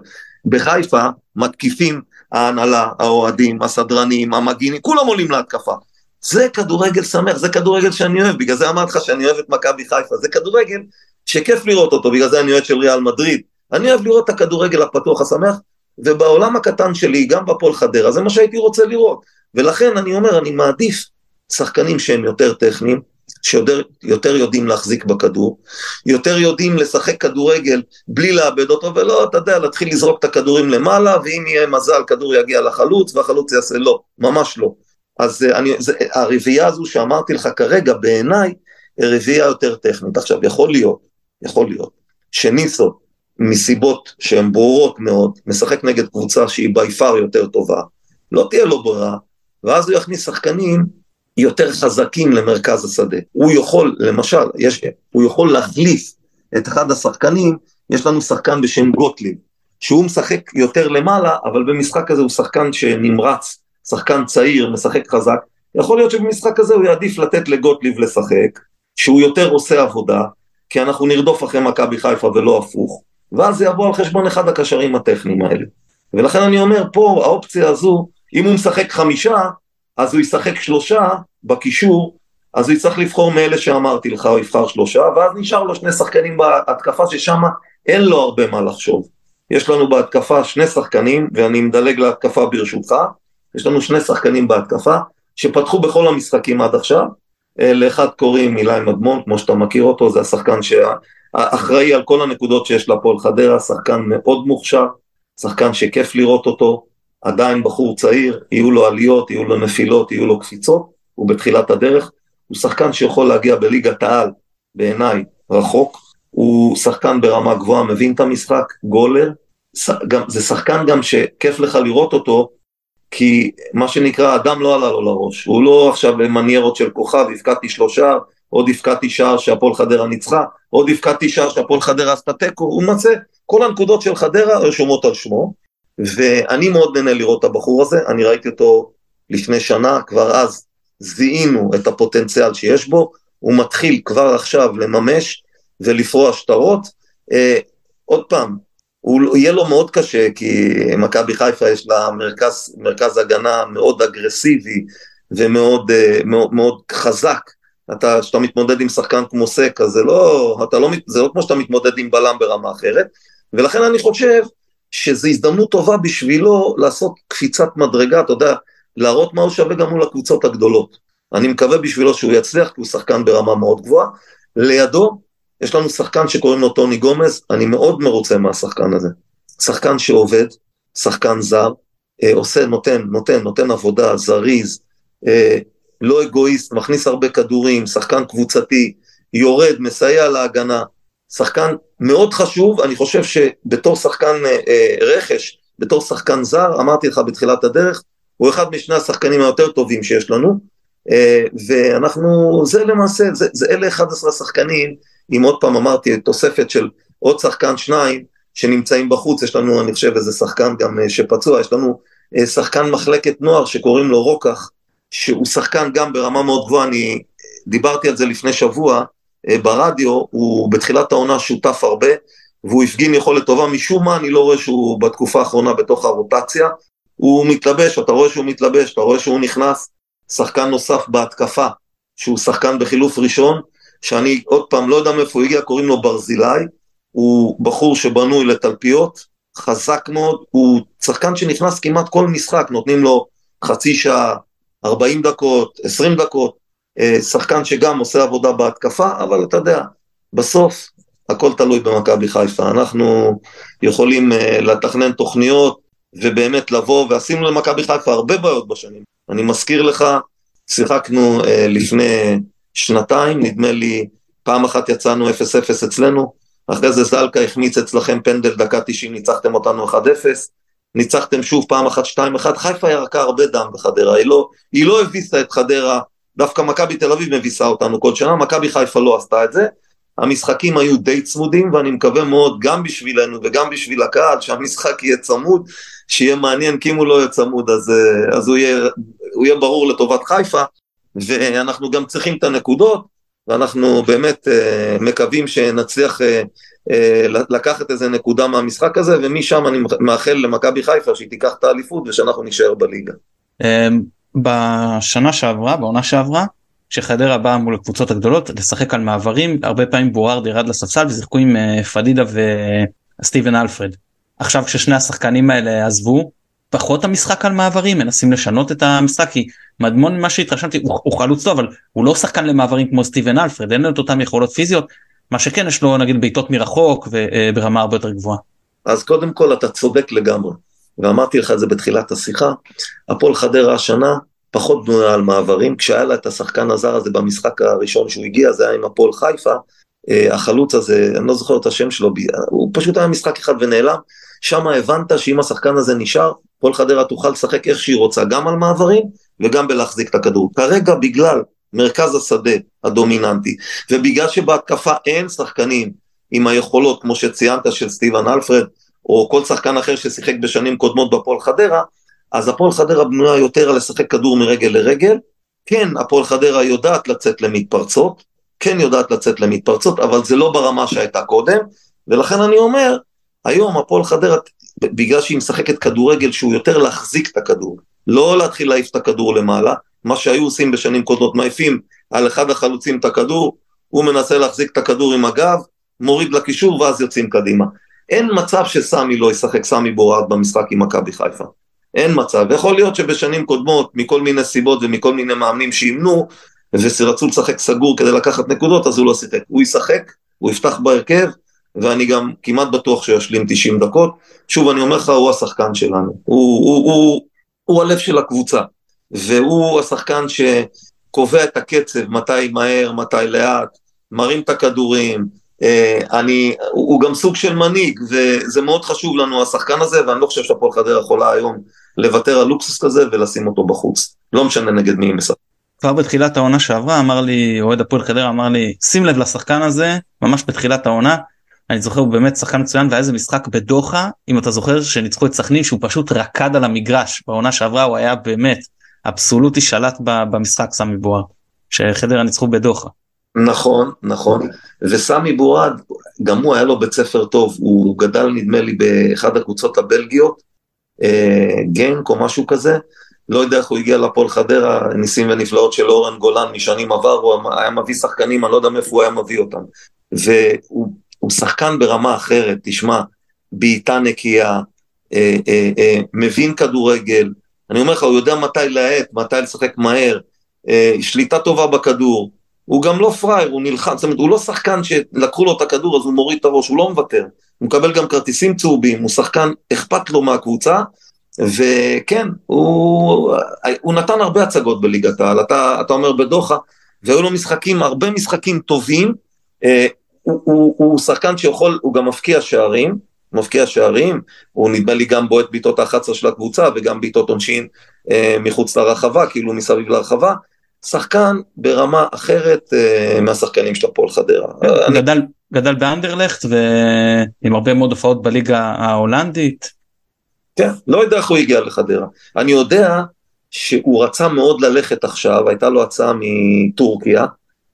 בחיפה מתקיפים ההנהלה, האוהדים, הסדרנים, המגינים, כולם עולים להתקפה. זה כדורגל שמח, זה כדורגל שאני אוהב, בגלל זה אמרתי לך שאני אוהב את מכבי חיפה, זה כדורגל שכיף לראות אותו, בגלל זה אני אוהד של ריאל מדריד. אני אוהב לראות את הכדורגל הפתוח השמח, ובעולם הקטן שלי, גם בפועל חדרה, זה מה שהייתי רוצה לראות. ולכן אני אומר, אני מעדיף שחקנים שהם יותר טכניים, שיותר יודעים להחזיק בכדור, יותר יודעים לשחק כדורגל בלי לאבד אותו, ולא, אתה יודע, להתחיל לזרוק את הכדורים למעלה, ואם יהיה מזל, כדור יגיע לחלוץ, והחלוץ יעשה לא, ממש לא. אז אה, אני, זה, הרביעייה הזו שאמרתי לך כרגע, בעיניי, היא רביעייה יותר טכנית. עכשיו, יכול להיות, יכול להיות, שניסו, מסיבות שהן ברורות מאוד, משחק נגד קבוצה שהיא בי פאר יותר טובה, לא תהיה לו ברירה, ואז הוא יכניס שחקנים יותר חזקים למרכז השדה. הוא יכול, למשל, יש, הוא יכול להחליף את אחד השחקנים, יש לנו שחקן בשם גוטליב, שהוא משחק יותר למעלה, אבל במשחק הזה הוא שחקן שנמרץ, שחקן צעיר, משחק חזק. יכול להיות שבמשחק הזה הוא יעדיף לתת לגוטליב לשחק, שהוא יותר עושה עבודה, כי אנחנו נרדוף אחרי מכבי חיפה ולא הפוך, ואז זה יבוא על חשבון אחד הקשרים הטכניים האלה. ולכן אני אומר, פה האופציה הזו, אם הוא משחק חמישה, אז הוא ישחק שלושה בקישור, אז הוא יצטרך לבחור מאלה שאמרתי לך, הוא יבחר שלושה, ואז נשאר לו שני שחקנים בהתקפה ששם אין לו הרבה מה לחשוב. יש לנו בהתקפה שני שחקנים, ואני מדלג להתקפה ברשותך, יש לנו שני שחקנים בהתקפה, שפתחו בכל המשחקים עד עכשיו, לאחד קוראים אילי מדמון, כמו שאתה מכיר אותו, זה השחקן שאחראי על כל הנקודות שיש להפועל חדרה, שחקן מאוד מוכשר, שחקן שכיף לראות אותו, עדיין בחור צעיר, יהיו לו עליות, יהיו לו נפילות, יהיו לו קפיצות, הוא בתחילת הדרך, הוא שחקן שיכול להגיע בליגת העל, בעיניי, רחוק, הוא שחקן ברמה גבוהה, מבין את המשחק, גולר, זה שחקן גם שכיף לך לראות אותו, כי מה שנקרא, אדם לא עלה לו לראש, הוא לא עכשיו במניירות של כוכב, הפקדתי שלושה, עוד הפקדתי שער שהפועל חדרה ניצחה, עוד הפקדתי שער שהפועל חדרה עשתה תיקו, הוא מצא, כל הנקודות של חדרה רשומות על שמו, ואני מאוד נהנה לראות את הבחור הזה, אני ראיתי אותו לפני שנה, כבר אז זיהינו את הפוטנציאל שיש בו, הוא מתחיל כבר עכשיו לממש ולפרוע שטרות. אה, עוד פעם, הוא יהיה לו מאוד קשה, כי מכבי חיפה יש לה מרכז, מרכז הגנה מאוד אגרסיבי ומאוד אה, מאוד, מאוד חזק. אתה, כשאתה מתמודד עם שחקן כמו סק, אז זה לא, אתה לא, זה לא כמו שאתה מתמודד עם בלם ברמה אחרת, ולכן אני חושב שזו הזדמנות טובה בשבילו לעשות קפיצת מדרגה, אתה יודע, להראות מה הוא שווה גם מול הקבוצות הגדולות. אני מקווה בשבילו שהוא יצליח, כי הוא שחקן ברמה מאוד גבוהה. לידו, יש לנו שחקן שקוראים לו טוני גומז, אני מאוד מרוצה מהשחקן הזה. שחקן שעובד, שחקן זר, אה, עושה, נותן, נותן, נותן עבודה, זריז, אה, לא אגואיסט, מכניס הרבה כדורים, שחקן קבוצתי, יורד, מסייע להגנה, שחקן מאוד חשוב, אני חושב שבתור שחקן אה, אה, רכש, בתור שחקן זר, אמרתי לך בתחילת הדרך, הוא אחד משני השחקנים היותר טובים שיש לנו, אה, ואנחנו, זה למעשה, זה, זה אלה 11 השחקנים, אם עוד פעם אמרתי, תוספת של עוד שחקן שניים שנמצאים בחוץ, יש לנו, אני חושב, איזה שחקן גם אה, שפצוע, יש לנו אה, שחקן מחלקת נוער שקוראים לו רוקח, שהוא שחקן גם ברמה מאוד גבוהה, אני דיברתי על זה לפני שבוע אה, ברדיו, הוא בתחילת העונה שותף הרבה, והוא הפגין יכולת טובה, משום מה אני לא רואה שהוא בתקופה האחרונה בתוך הרוטציה, הוא מתלבש, אתה רואה שהוא מתלבש, אתה רואה שהוא נכנס, שחקן נוסף בהתקפה, שהוא שחקן בחילוף ראשון, שאני עוד פעם לא יודע מאיפה הוא הגיע, קוראים לו ברזילי, הוא בחור שבנוי לתלפיות, חזק מאוד, הוא שחקן שנכנס כמעט כל משחק, נותנים לו חצי שעה, 40 דקות, 20 דקות, אה, שחקן שגם עושה עבודה בהתקפה, אבל אתה יודע, בסוף הכל תלוי במכבי חיפה, אנחנו יכולים אה, לתכנן תוכניות ובאמת לבוא, ועשינו למכבי חיפה הרבה בעיות בשנים. אני מזכיר לך, שיחקנו אה, לפני שנתיים, נדמה לי, פעם אחת יצאנו 0-0 אצלנו, אחרי זה זלקה החמיץ אצלכם פנדל דקה 90, ניצחתם אותנו 1-0, ניצחתם שוב פעם אחת 2-1, חיפה ירקה הרבה דם בחדרה, היא לא, היא לא הביסה את חדרה, דווקא מכבי תל אביב מביסה אותנו כל שנה, מכבי חיפה לא עשתה את זה, המשחקים היו די צמודים ואני מקווה מאוד גם בשבילנו וגם בשביל הקהל שהמשחק יהיה צמוד, שיהיה מעניין כי אם הוא לא יהיה צמוד אז, אה, אז הוא, יהיה, הוא יהיה ברור לטובת חיפה ואנחנו גם צריכים את הנקודות ואנחנו באמת uh, מקווים שנצליח uh, לקחת איזה נקודה מהמשחק הזה ומשם אני מאחל למכבי חיפה שהיא תיקח את האליפות ושאנחנו נשאר בליגה. בשנה שעברה בעונה שעברה כשחדרה באה מול הקבוצות הגדולות לשחק על מעברים הרבה פעמים בורארד ירד לספסל ושיחקו עם פדידה וסטיבן אלפרד. עכשיו כששני השחקנים האלה עזבו פחות המשחק על מעברים מנסים לשנות את המשחק כי מדמון מה שהתרשמתי הוא, הוא חלוץ טוב אבל הוא לא שחקן למעברים כמו סטיבן אלפרד אין לו את אותם יכולות פיזיות מה שכן יש לו נגיד בעיטות מרחוק וברמה הרבה יותר גבוהה. אז קודם כל אתה צודק לגמרי ואמרתי לך את זה בתחילת השיחה הפועל חדרה השנה פחות בנויה על מעברים כשהיה לה את השחקן הזר הזה במשחק הראשון שהוא הגיע זה היה עם הפועל חיפה אה, החלוץ הזה אני לא זוכר את השם שלו הוא פשוט היה משחק אחד ונעלם שם הבנת שאם השחקן הזה נשאר, כל חדרה תוכל לשחק איך שהיא רוצה, גם על מעברים וגם בלהחזיק את הכדור. כרגע בגלל מרכז השדה הדומיננטי, ובגלל שבהתקפה אין שחקנים עם היכולות, כמו שציינת, של סטיבן אלפרד, או כל שחקן אחר ששיחק בשנים קודמות בפועל חדרה, אז הפועל חדרה בנויה יותר על לשחק כדור מרגל לרגל. כן, הפועל חדרה יודעת לצאת למתפרצות, כן יודעת לצאת למתפרצות, אבל זה לא ברמה שהייתה קודם, ולכן אני אומר, היום הפועל חדרה, בגלל שהיא משחקת כדורגל שהוא יותר להחזיק את הכדור, לא להתחיל להעיף את הכדור למעלה, מה שהיו עושים בשנים קודמות, מעיפים על אחד החלוצים את הכדור, הוא מנסה להחזיק את הכדור עם הגב, מוריד לקישור ואז יוצאים קדימה. אין מצב שסמי לא ישחק סמי בורד במשחק עם מכבי חיפה. אין מצב. יכול להיות שבשנים קודמות, מכל מיני סיבות ומכל מיני מאמנים שימנו, ורצו לשחק סגור כדי לקחת נקודות, אז הוא לא שיחק. הוא ישחק, הוא יפתח בהרכב, ואני גם כמעט בטוח שהוא ישלים 90 דקות. שוב, אני אומר לך, הוא השחקן שלנו. הוא, הוא, הוא, הוא הלב של הקבוצה, והוא השחקן שקובע את הקצב, מתי מהר, מתי לאט, מרים את הכדורים, אני, הוא גם סוג של מנהיג, וזה מאוד חשוב לנו השחקן הזה, ואני לא חושב שהפועל חדרה יכולה היום לוותר על לוקסוס כזה ולשים אותו בחוץ. לא משנה נגד מי משחק. כבר בתחילת העונה שעברה אמר לי אוהד הפועל חדרה אמר לי שים לב לשחקן הזה ממש בתחילת העונה. אני זוכר הוא באמת שחקן מצוין והיה איזה משחק בדוחה אם אתה זוכר שניצחו את סכנין שהוא פשוט רקד על המגרש בעונה שעברה הוא היה באמת אבסולוטי שלט במשחק סמי בוער שחדרה ניצחו בדוחה. נכון, נכון, וסמי בורד, גם הוא היה לו בית ספר טוב, הוא גדל נדמה לי באחד הקבוצות הבלגיות, אה, גנק או משהו כזה, לא יודע איך הוא הגיע לפועל חדרה, ניסים ונפלאות של אורן גולן משנים עבר, הוא היה מביא שחקנים, אני לא יודע מאיפה הוא היה מביא אותם. והוא שחקן ברמה אחרת, תשמע, בעיטה נקייה, אה, אה, אה, מבין כדורגל, אני אומר לך, הוא יודע מתי להאט, מתי לשחק מהר, אה, שליטה טובה בכדור, הוא גם לא פראייר, הוא נלחם, זאת אומרת, הוא לא שחקן שלקחו לו את הכדור אז הוא מוריד את הראש, הוא לא מוותר. הוא מקבל גם כרטיסים צהובים, הוא שחקן, אכפת לו מהקבוצה, וכן, הוא, הוא נתן הרבה הצגות בליגת העל, אתה, אתה אומר בדוחה, והיו לו משחקים, הרבה משחקים טובים, אה, הוא, הוא, הוא שחקן שיכול, הוא גם מפקיע שערים, מפקיע שערים, הוא נדמה לי גם בועט בעיטות ה-11 של הקבוצה וגם בעיטות עונשין אה, מחוץ לרחבה, כאילו מסביב לרחבה, שחקן ברמה אחרת אה, מהשחקנים של הפועל חדרה. גדל. גדל באנדרלכט ועם הרבה מאוד הופעות בליגה ההולנדית. כן, לא יודע איך הוא הגיע לחדרה. אני יודע שהוא רצה מאוד ללכת עכשיו, הייתה לו הצעה מטורקיה,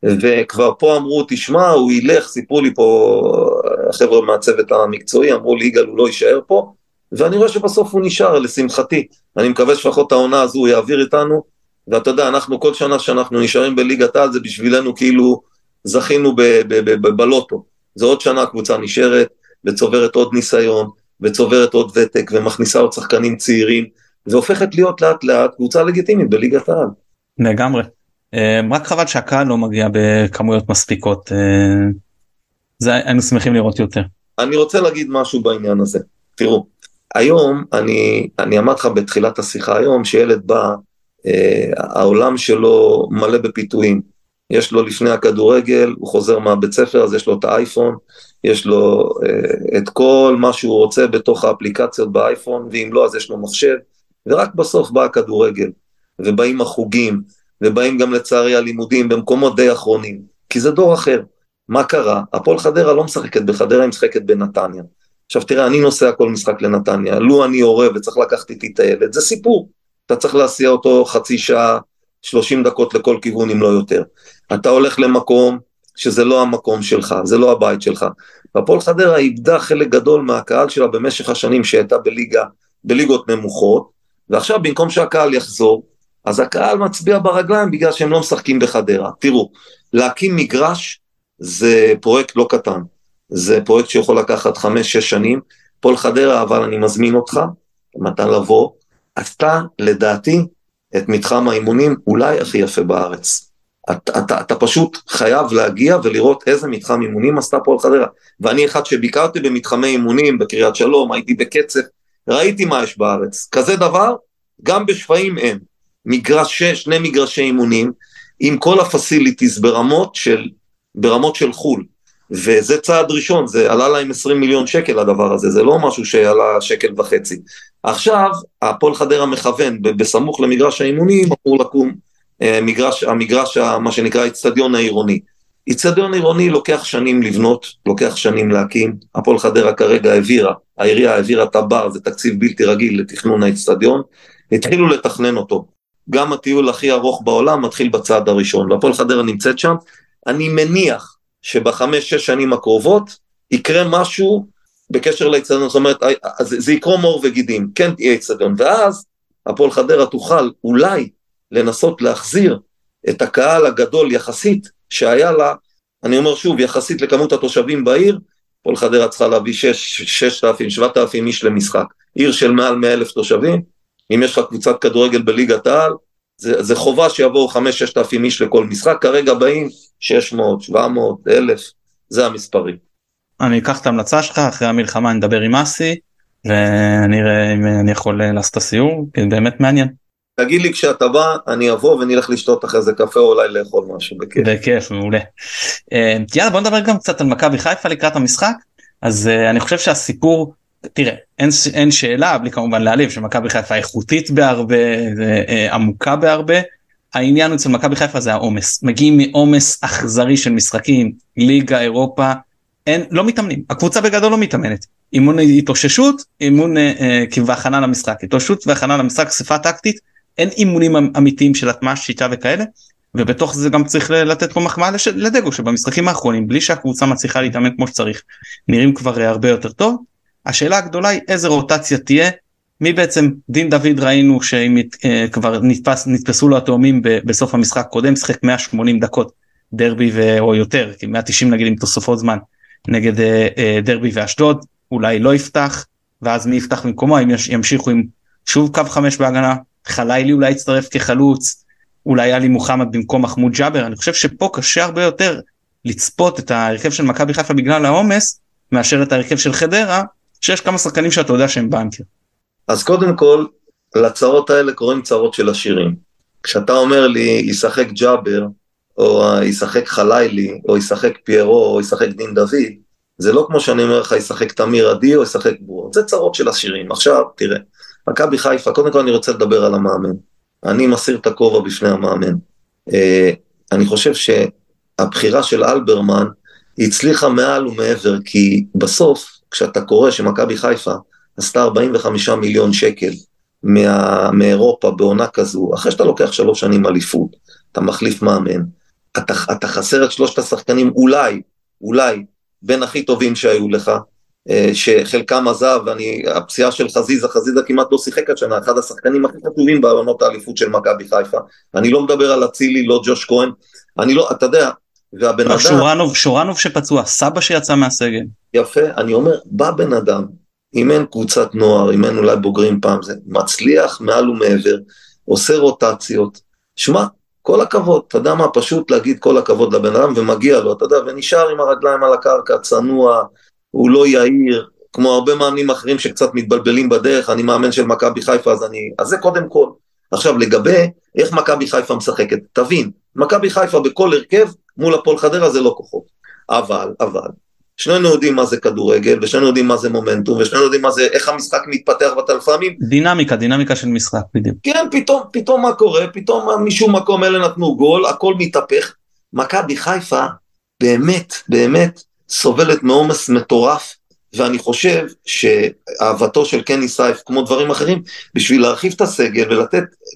וכבר פה אמרו, תשמע, הוא ילך, סיפרו לי פה החבר'ה מהצוות המקצועי, אמרו לי, יגאל, הוא לא יישאר פה, ואני רואה שבסוף הוא נשאר, לשמחתי. אני מקווה שלפחות העונה הזו הוא יעביר איתנו, ואתה יודע, אנחנו כל שנה שאנחנו נשארים בליגת העל, זה בשבילנו כאילו זכינו בלוטו. זה עוד שנה הקבוצה נשארת, וצוברת עוד ניסיון, וצוברת עוד ותק, ומכניסה עוד שחקנים צעירים, והופכת להיות לאט לאט קבוצה לגיטימית בליגת העל. לגמרי. אה, רק חבל שהקהל לא מגיע בכמויות מספיקות. אה, זה היינו שמחים לראות יותר. אני רוצה להגיד משהו בעניין הזה. תראו, היום, אני, אני אמרתי לך בתחילת השיחה היום, שילד בא, העולם שלו מלא בפיתויים. יש לו לפני הכדורגל, הוא חוזר מהבית ספר, אז יש לו את האייפון, יש לו אה, את כל מה שהוא רוצה בתוך האפליקציות באייפון, ואם לא, אז יש לו מחשב, ורק בסוף בא הכדורגל, ובאים החוגים, ובאים גם לצערי הלימודים במקומות די אחרונים, כי זה דור אחר. מה קרה? הפועל חדרה לא משחקת בחדרה, היא משחקת בנתניה. עכשיו תראה, אני נוסע כל משחק לנתניה, לו אני הורה וצריך לקחת איתי את הילד, זה סיפור. אתה צריך להסיע אותו חצי שעה, 30 דקות לכל כיוון אם לא יותר. אתה הולך למקום שזה לא המקום שלך, זה לא הבית שלך. והפועל חדרה איבדה חלק גדול מהקהל שלה במשך השנים שהייתה בליגה, בליגות נמוכות, ועכשיו במקום שהקהל יחזור, אז הקהל מצביע ברגליים בגלל שהם לא משחקים בחדרה. תראו, להקים מגרש זה פרויקט לא קטן, זה פרויקט שיכול לקחת 5-6 שנים. פועל חדרה, אבל אני מזמין אותך, אם אתה לבוא, עשתה לדעתי את מתחם האימונים אולי הכי יפה בארץ. אתה, אתה, אתה פשוט חייב להגיע ולראות איזה מתחם אימונים עשתה פה על חדרה. ואני אחד שביקרתי במתחמי אימונים בקריית שלום, הייתי בקצב, ראיתי מה יש בארץ. כזה דבר, גם בשפיים אין. מגרש, שני מגרשי אימונים, עם כל הפסיליטיז ברמות של, ברמות של חו"ל. וזה צעד ראשון, זה עלה להם 20 מיליון שקל הדבר הזה, זה לא משהו שעלה שקל וחצי. עכשיו, הפועל חדרה מכוון, בסמוך למגרש האימונים אמור לקום אה, מגרש, המגרש, מה שנקרא האיצטדיון העירוני. איצטדיון עירוני לוקח שנים לבנות, לוקח שנים להקים, הפועל חדרה כרגע העבירה, העירייה העבירה טב"ר, זה תקציב בלתי רגיל לתכנון האיצטדיון, התחילו לתכנן אותו. גם הטיול הכי ארוך בעולם מתחיל בצעד הראשון, והפועל חדרה נמצאת שם. אני מניח שבחמש-שש שנים הקרובות יקרה משהו בקשר לאיצטדיון, זאת אומרת, זה, זה יקרום עור וגידים, כן תהיה איצטדיון, ואז הפועל חדרה תוכל אולי לנסות להחזיר את הקהל הגדול יחסית שהיה לה, אני אומר שוב, יחסית לכמות התושבים בעיר, הפועל חדרה צריכה להביא 6,000, 7,000 איש למשחק. עיר של מעל 100 אלף תושבים, אם יש לך קבוצת כדורגל בליגת העל, זה, זה חובה שיבואו 5-6 אלפים איש לכל משחק, כרגע באים 600, 700, 1,000, זה המספרים. אני אקח את ההמלצה שלך, אחרי המלחמה נדבר עם אסי, ונראה אם אני יכול לעשות את הסיור, כי באמת מעניין. תגיד לי כשאתה בא, אני אבוא ונלך לשתות אחרי זה קפה או אולי לאכול משהו, בכיף. בכיף, מעולה. אה, יאללה בוא נדבר גם קצת על מכבי חיפה לקראת המשחק. אז uh, אני חושב שהסיפור, תראה, אין, אין שאלה, בלי כמובן להעליב, שמכבי חיפה איכותית בהרבה, uh, עמוקה בהרבה. העניין אצל מכבי חיפה זה העומס. מגיעים מעומס אכזרי של משחקים, ליגה, אירופה, אין, לא מתאמנים. הקבוצה בגדול לא מתאמנת. אימון התאוששות, אימון uh, והכנה למשחק. התאוששות והכנה למשחק, אספה טקטית. אין אימונים אמ-, אמיתיים של הטמעה שיטה וכאלה ובתוך זה גם צריך לתת פה מחמאה לדגו שבמשחקים האחרונים בלי שהקבוצה מצליחה להתאמן כמו שצריך נראים כבר אה, הרבה יותר טוב. השאלה הגדולה היא איזה רוטציה תהיה. מי בעצם דין דוד ראינו שאם אה, כבר נתפס נתפסו לו התאומים בסוף המשחק קודם שחק 180 דקות דרבי ו... או יותר כי 190 נגיד עם תוספות זמן נגד אה, אה, דרבי ואשדוד אולי לא יפתח ואז מי יפתח במקומו? אם ימשיכו עם שוב קו חמש בהגנה? חלילי אולי יצטרף כחלוץ, אולי עלי מוחמד במקום מחמוד ג'אבר, אני חושב שפה קשה הרבה יותר לצפות את ההרכב של מכבי חיפה בגלל העומס, מאשר את ההרכב של חדרה, שיש כמה שחקנים שאתה יודע שהם בנקר. אז קודם כל, לצרות האלה קוראים צרות של עשירים. כשאתה אומר לי, ישחק ג'אבר, או ישחק חלילי, או ישחק פיירו, או ישחק דין דוד, זה לא כמו שאני אומר לך, ישחק תמיר עדי או ישחק בור, זה צרות של עשירים. עכשיו, תראה, מכבי חיפה, קודם כל אני רוצה לדבר על המאמן. אני מסיר את הכובע בפני המאמן. אה, אני חושב שהבחירה של אלברמן הצליחה מעל ומעבר, כי בסוף, כשאתה קורא שמכבי חיפה עשתה 45 מיליון שקל מה, מאירופה בעונה כזו, אחרי שאתה לוקח שלוש שנים אליפות, אתה מחליף מאמן, אתה, אתה חסר את שלושת השחקנים אולי, אולי, בין הכי טובים שהיו לך, אה, שחלקם עזב, ואני, הפציעה של חזיזה, חזיזה כמעט לא שיחק השנה, אחד השחקנים הכי חשובים בעונות האליפות של מכבי חיפה. אני לא מדבר על אצילי, לא ג'וש כהן, אני לא, אתה יודע, והבן לא, אדם... שורנוב, שורנוב שפצוע, סבא שיצא מהסגל. יפה, אני אומר, בא בן אדם, אם אין קבוצת נוער, אם אין אולי בוגרים פעם, זה מצליח מעל ומעבר, עושה רוטציות. שמע, כל הכבוד, אתה יודע מה, פשוט להגיד כל הכבוד לבן אדם ומגיע לו, אתה יודע, ונשאר עם הרגליים על הקרקע, צנוע, הוא לא יהיר, כמו הרבה מאמנים אחרים שקצת מתבלבלים בדרך, אני מאמן של מכבי חיפה, אז אני... אז זה קודם כל. עכשיו, לגבי איך מכבי חיפה משחקת, תבין, מכבי חיפה בכל הרכב מול הפועל חדרה זה לא כוחות. אבל, אבל, שנינו יודעים מה זה כדורגל, ושנינו יודעים מה זה מומנטום, ושנינו יודעים מה זה, איך המשחק מתפתח, ואתה לפעמים... דינמיקה, דינמיקה של משחק, בדיוק. כן, פתאום, פתאום מה קורה, פתאום משום מקום אלה נתנו גול, הכל מתהפך. מכבי חיפה, באמת, באמת, סובלת מעומס מטורף, ואני חושב שאהבתו של קני סייף, כמו דברים אחרים, בשביל להרחיב את הסגל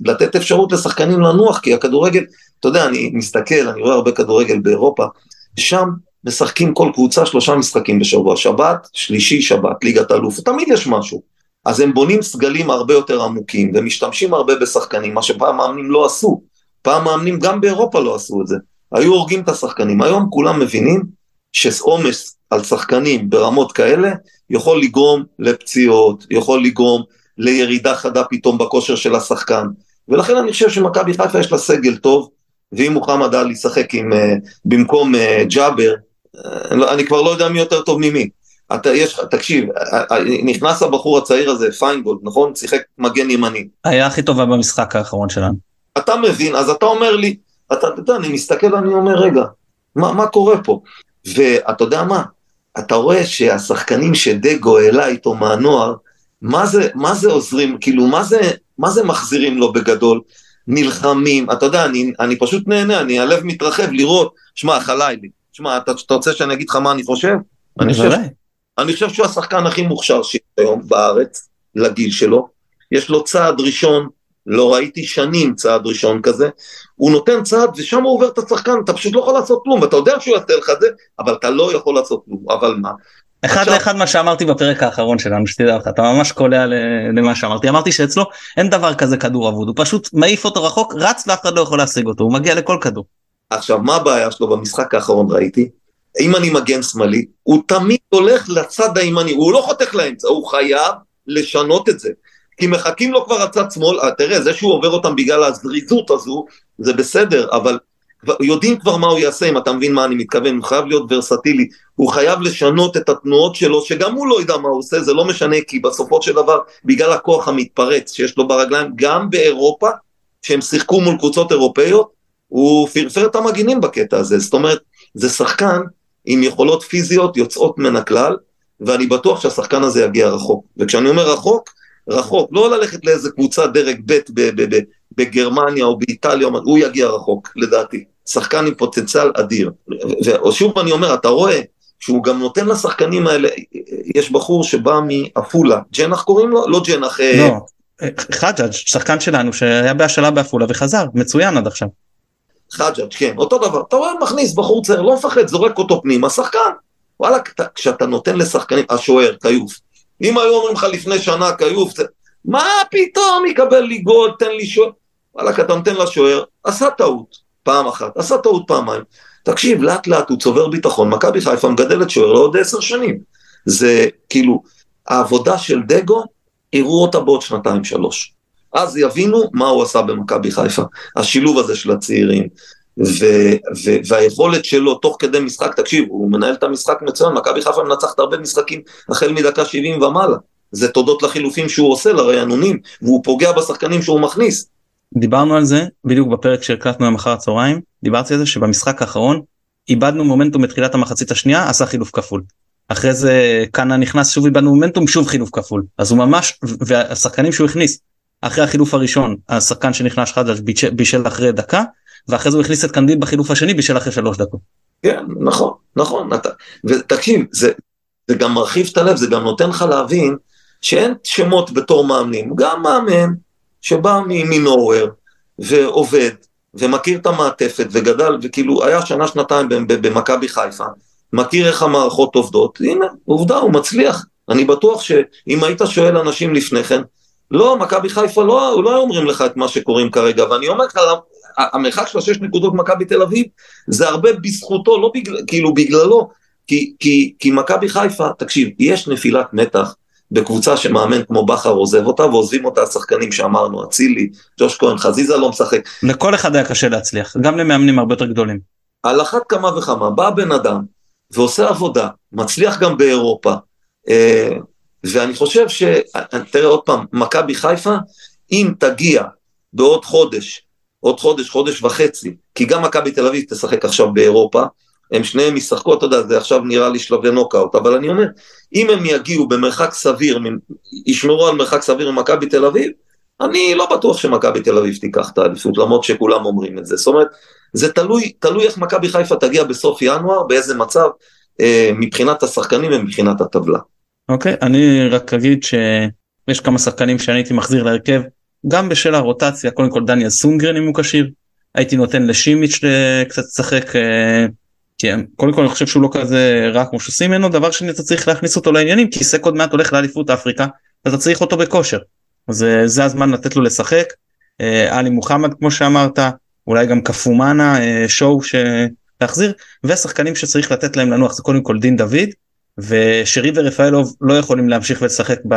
ולתת אפשרות לשחקנים לנוח, כי הכדורגל, אתה יודע, אני מסתכל, אני רואה הרבה כדורגל באירופה, שם משחקים כל קבוצה שלושה משחקים בשבוע, שבת, שלישי, שבת, ליגת אלוף, תמיד יש משהו. אז הם בונים סגלים הרבה יותר עמוקים, ומשתמשים הרבה בשחקנים, מה שפעם מאמנים לא עשו. פעם מאמנים גם באירופה לא עשו את זה. היו הורגים את השחקנים. היום כולם מבינים שעומס על שחקנים ברמות כאלה יכול לגרום לפציעות, יכול לגרום לירידה חדה פתאום בכושר של השחקן. ולכן אני חושב שמכבי חיפה יש לה סגל טוב, ואם מוחמד עלי ישחק עם, uh, במקום uh, ג'אבר, uh, אני כבר לא יודע מי יותר טוב ממי. אתה, יש, תקשיב, נכנס הבחור הצעיר הזה, פיינגולד, נכון? שיחק מגן ימני. היה הכי טובה במשחק האחרון שלנו. אתה מבין, אז אתה אומר לי, אתה יודע, אני מסתכל, אני אומר, רגע, מה, מה קורה פה? ואתה יודע מה? אתה רואה שהשחקנים שדגו העלה איתו מהנוער, מה זה, מה זה עוזרים, כאילו, מה זה, מה זה מחזירים לו בגדול? נלחמים, אתה יודע, אני, אני פשוט נהנה, אני, הלב מתרחב לראות, שמע, חלילי, שמע, אתה, אתה רוצה שאני אגיד לך מה אני חושב? אני חושב, אני חושב שהוא השחקן הכי מוכשר שיש היום בארץ, לגיל שלו, יש לו צעד ראשון, לא ראיתי שנים צעד ראשון כזה, הוא נותן צעד ושם הוא עובר את השחקן, אתה פשוט לא יכול לעשות כלום, ואתה יודע שהוא יעשה לך את זה, אבל אתה לא יכול לעשות כלום, אבל מה? אחד עכשיו... לאחד מה שאמרתי בפרק האחרון שלנו שתדע לך אתה ממש קולע למה שאמרתי. אמרתי שאצלו אין דבר כזה כדור אבוד הוא פשוט מעיף אותו רחוק רץ ואף אחד לא יכול להשיג אותו הוא מגיע לכל כדור. עכשיו מה הבעיה שלו? במשחק האחרון ראיתי אם אני מגן שמאלי הוא תמיד הולך לצד הימני הוא לא חותך לאמצע הוא חייב לשנות את זה כי מחכים לו כבר הצד שמאל. אה, תראה זה שהוא עובר אותם בגלל הזריזות הזו זה בסדר אבל יודעים כבר מה הוא יעשה, אם אתה מבין מה אני מתכוון, הוא חייב להיות ורסטילי, הוא חייב לשנות את התנועות שלו, שגם הוא לא ידע מה הוא עושה, זה לא משנה, כי בסופו של דבר, בגלל הכוח המתפרץ שיש לו ברגליים, גם באירופה, שהם שיחקו מול קבוצות אירופאיות, הוא פרפר את המגינים בקטע הזה, זאת אומרת, זה שחקן עם יכולות פיזיות יוצאות מן הכלל, ואני בטוח שהשחקן הזה יגיע רחוק, וכשאני אומר רחוק, רחוק, לא ללכת לאיזה קבוצה דרג ב' בגרמניה או באיטליה, הוא יגיע רחוק, לדעתי. שחקן עם פוטנציאל אדיר. ושוב אני אומר, אתה רואה שהוא גם נותן לשחקנים האלה, יש בחור שבא מעפולה, ג'נח קוראים לו? לא ג'נח. אה, לא, חג'אג', שחקן שלנו שהיה בהשאלה בעפולה וחזר, מצוין עד עכשיו. חג'אג', כן, אותו דבר. אתה רואה, מכניס בחור צעיר, לא מפחד, זורק אותו פנימה, שחקן. וואלה, כשאתה נותן לשחקנים, השוער, כיוף. אם היו אומרים לך לפני שנה, כיוף, מה פתאום יקבל לי גול, תן לי שוער. וואלה, אתה נותן לשוער, עשה טעות. פעם אחת, עשה טעות פעמיים. תקשיב, לאט לאט הוא צובר ביטחון, מכבי חיפה מגדלת שוער לעוד עשר שנים. זה כאילו, העבודה של דגו, יראו אותה בעוד שנתיים שלוש. אז יבינו מה הוא עשה במכבי חיפה. השילוב הזה של הצעירים, ו- ו- והיכולת שלו תוך כדי משחק, תקשיב, הוא מנהל את המשחק מצוין, מכבי חיפה מנצחת הרבה משחקים החל מדקה 70 ומעלה. זה תודות לחילופים שהוא עושה, לרענונים, והוא פוגע בשחקנים שהוא מכניס. דיברנו על זה בדיוק בפרק שהקלטנו היום אחר הצהריים דיברתי על זה שבמשחק האחרון איבדנו מומנטום בתחילת המחצית השנייה עשה חילוף כפול. אחרי זה קאנה נכנס שוב איבדנו מומנטום שוב חילוף כפול אז הוא ממש והשחקנים שהוא הכניס אחרי החילוף הראשון השחקן שנכנס חדש בישל אחרי דקה ואחרי זה הוא הכניס את קנדיל בחילוף השני בישל אחרי שלוש דקות. כן נכון נכון. אתה ותקשיב זה, זה גם מרחיב את הלב זה גם נותן לך להבין שאין שמות בתור מאמנים. גם מאמן שבא מנוהוור ועובד ומכיר את המעטפת וגדל וכאילו היה שנה שנתיים במכבי חיפה, מכיר איך המערכות עובדות, הנה עובדה הוא מצליח, אני בטוח שאם היית שואל אנשים לפני כן, לא מכבי חיפה לא, לא אומרים לך את מה שקוראים כרגע ואני אומר לך המרחק של השש נקודות מכבי תל אביב זה הרבה בזכותו לא בגלל, כאילו בגללו כי, כי, כי מכבי חיפה תקשיב יש נפילת מתח בקבוצה שמאמן כמו בכר עוזב אותה ועוזבים אותה השחקנים שאמרנו, אצילי, ג'וש כהן, חזיזה לא משחק. לכל אחד היה קשה להצליח, גם למאמנים הרבה יותר גדולים. על אחת כמה וכמה, בא בן אדם ועושה עבודה, מצליח גם באירופה, אה, ואני חושב ש... תראה עוד פעם, מכבי חיפה, אם תגיע בעוד חודש, עוד חודש, חודש וחצי, כי גם מכבי תל אביב תשחק עכשיו באירופה, הם שניהם ישחקו, אתה יודע, זה עכשיו נראה לי שלבי נוקאוט, אבל אני אומר, אם הם יגיעו במרחק סביר, ישמרו על מרחק סביר ממכבי תל אביב, אני לא בטוח שמכבי תל אביב תיקח את האליפות, למרות שכולם אומרים את זה. זאת אומרת, זה תלוי, תלוי איך מכבי חיפה תגיע בסוף ינואר, באיזה מצב, אה, מבחינת השחקנים ומבחינת הטבלה. אוקיי, okay, אני רק אגיד שיש כמה שחקנים שאני הייתי מחזיר להרכב, גם בשל הרוטציה, קודם כל דניאל סונגרן אם הוא כשיר, הייתי נותן לשימיץ' אה, קצת לשחק. אה, כן, קודם כל אני חושב שהוא לא כזה רע כמו שעושים ממנו, דבר שני אתה צריך להכניס אותו לעניינים, כי סק עוד מעט הולך לאליפות אפריקה, ואתה צריך אותו בכושר. אז אה, זה הזמן לתת לו לשחק. עלי מוחמד כמו שאמרת, אולי גם קפומאנה, שואו להחזיר, ושחקנים שצריך לתת להם לנוח זה קודם כל דין דוד, ושרי ורפאלוב לא יכולים להמשיך ולשחק, ב...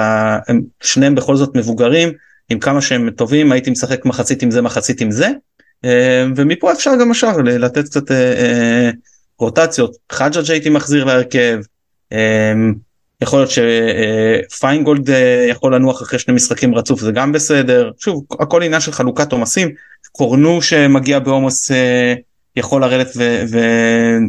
הם שניהם בכל זאת מבוגרים, עם כמה שהם טובים, הייתי משחק מחצית עם זה מחצית עם זה, ומפה אפשר גם השאר לתת קצת רוטציות. חג'ג' הייתי מחזיר להרכב יכול להיות שפיינגולד אה, יכול לנוח אחרי שני משחקים רצוף זה גם בסדר. שוב הכל עניין של חלוקת עומסים. קורנו שמגיע בעומס אה, יכול לרדת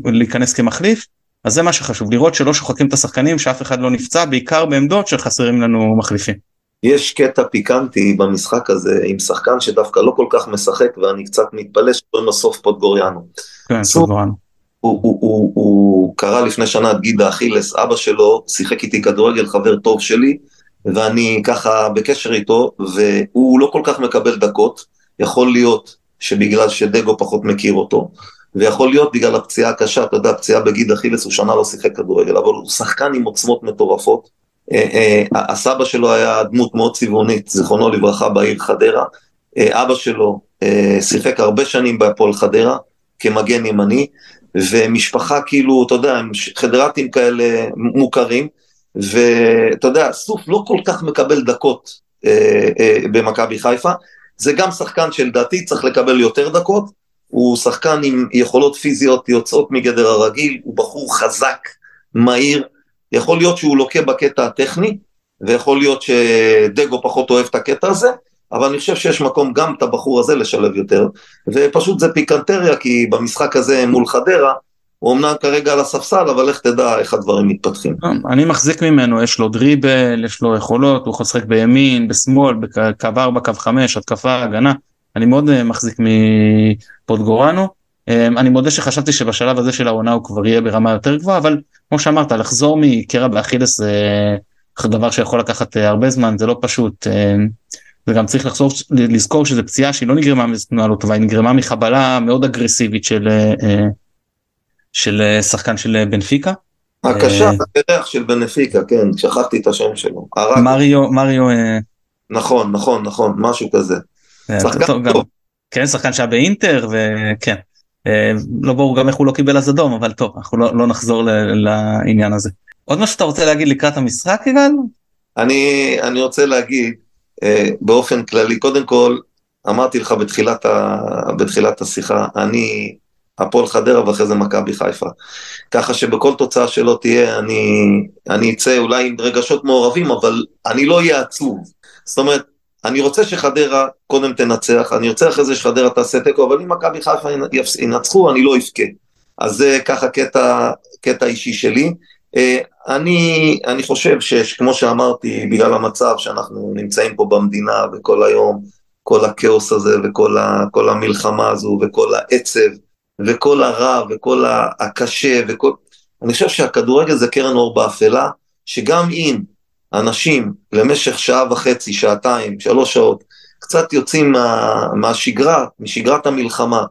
ולהיכנס כמחליף אז זה מה שחשוב. לראות שלא שוחקים את השחקנים שאף אחד לא נפצע בעיקר בעמדות שחסרים לנו מחליפים. יש קטע פיקנטי במשחק הזה עם שחקן שדווקא לא כל כך משחק ואני קצת מתפלא שקוראים לו סוף פוטגוריאנו. כן, סוף פוטגוריאנו. הוא, הוא, הוא, הוא קרא לפני שנה את גידה אכילס, אבא שלו שיחק איתי כדורגל, חבר טוב שלי, ואני ככה בקשר איתו, והוא לא כל כך מקבל דקות, יכול להיות שבגלל שדגו פחות מכיר אותו, ויכול להיות בגלל הפציעה הקשה, אתה יודע, פציעה בגיד אכילס, הוא שנה לא שיחק כדורגל, אבל הוא שחקן עם עוצמות מטורפות. אה, אה, הסבא שלו היה דמות מאוד צבעונית, זיכרונו לברכה, בעיר חדרה. אה, אבא שלו שיחק הרבה שנים בהפועל חדרה, כמגן ימני, ומשפחה כאילו, אתה יודע, הם חדרתים כאלה מוכרים, ואתה יודע, סוף לא כל כך מקבל דקות במכבי חיפה, זה גם שחקן שלדעתי צריך לקבל יותר דקות, הוא שחקן עם יכולות פיזיות יוצאות מגדר הרגיל, הוא בחור חזק, מהיר, יכול להיות שהוא לוקה בקטע הטכני, ויכול להיות שדגו פחות אוהב את הקטע הזה, אבל אני חושב שיש מקום גם את הבחור הזה לשלב יותר, ופשוט זה פיקנטריה, כי במשחק הזה מול חדרה, הוא אמנם כרגע על הספסל, אבל לך תדע איך הדברים מתפתחים. אני מחזיק ממנו, יש לו דריבל, יש לו יכולות, הוא יכול לשחק בימין, בשמאל, בקו 4, קו 5, התקפה, הגנה. אני מאוד אה, מחזיק מפוטגורנו. אה, אני מודה שחשבתי שבשלב הזה של העונה הוא כבר יהיה ברמה יותר גבוהה, אבל כמו שאמרת, לחזור מקרע באכילס זה דבר שיכול לקחת אה, הרבה זמן, זה לא פשוט. וגם צריך לחזור, לזכור שזו פציעה שהיא לא נגרמה לא טובה, היא נגרמה מחבלה מאוד אגרסיבית של, של שחקן של בנפיקה. הקשה, הקרח של בנפיקה, כן, שכחתי את השם שלו. מריו, מריו... נכון, נכון, נכון, משהו כזה. שחקן טוב. כן, שחקן שהיה באינטר וכן. אה, לא ברור גם איך הוא לא קיבל אז אדום אבל טוב אנחנו לא, לא נחזור לעניין הזה. עוד משהו שאתה רוצה להגיד לקראת המשחק יגאל? אני אני רוצה להגיד אה, באופן כללי קודם כל אמרתי לך בתחילת, ה, בתחילת השיחה אני הפועל חדרה ואחרי זה מכבי חיפה. ככה שבכל תוצאה שלא תהיה אני אני אצא אולי עם רגשות מעורבים אבל אני לא אהיה עצוב. זאת אומרת אני רוצה שחדרה קודם תנצח, אני רוצה אחרי זה שחדרה תעשה תיקו, אבל אם מכבי חיפה ינצחו, אני לא אבכה. אז זה ככה קטע, קטע אישי שלי. אה, אני, אני חושב שכמו שאמרתי, בגלל המצב שאנחנו נמצאים פה במדינה וכל היום, כל הכאוס הזה וכל ה, המלחמה הזו וכל העצב וכל הרע וכל הקשה וכל... אני חושב שהכדורגל זה קרן אור באפלה, שגם אם אנשים למשך שעה וחצי, שעתיים, שלוש שעות, קצת יוצאים מה, מהשגרה, משגרת המלחמה,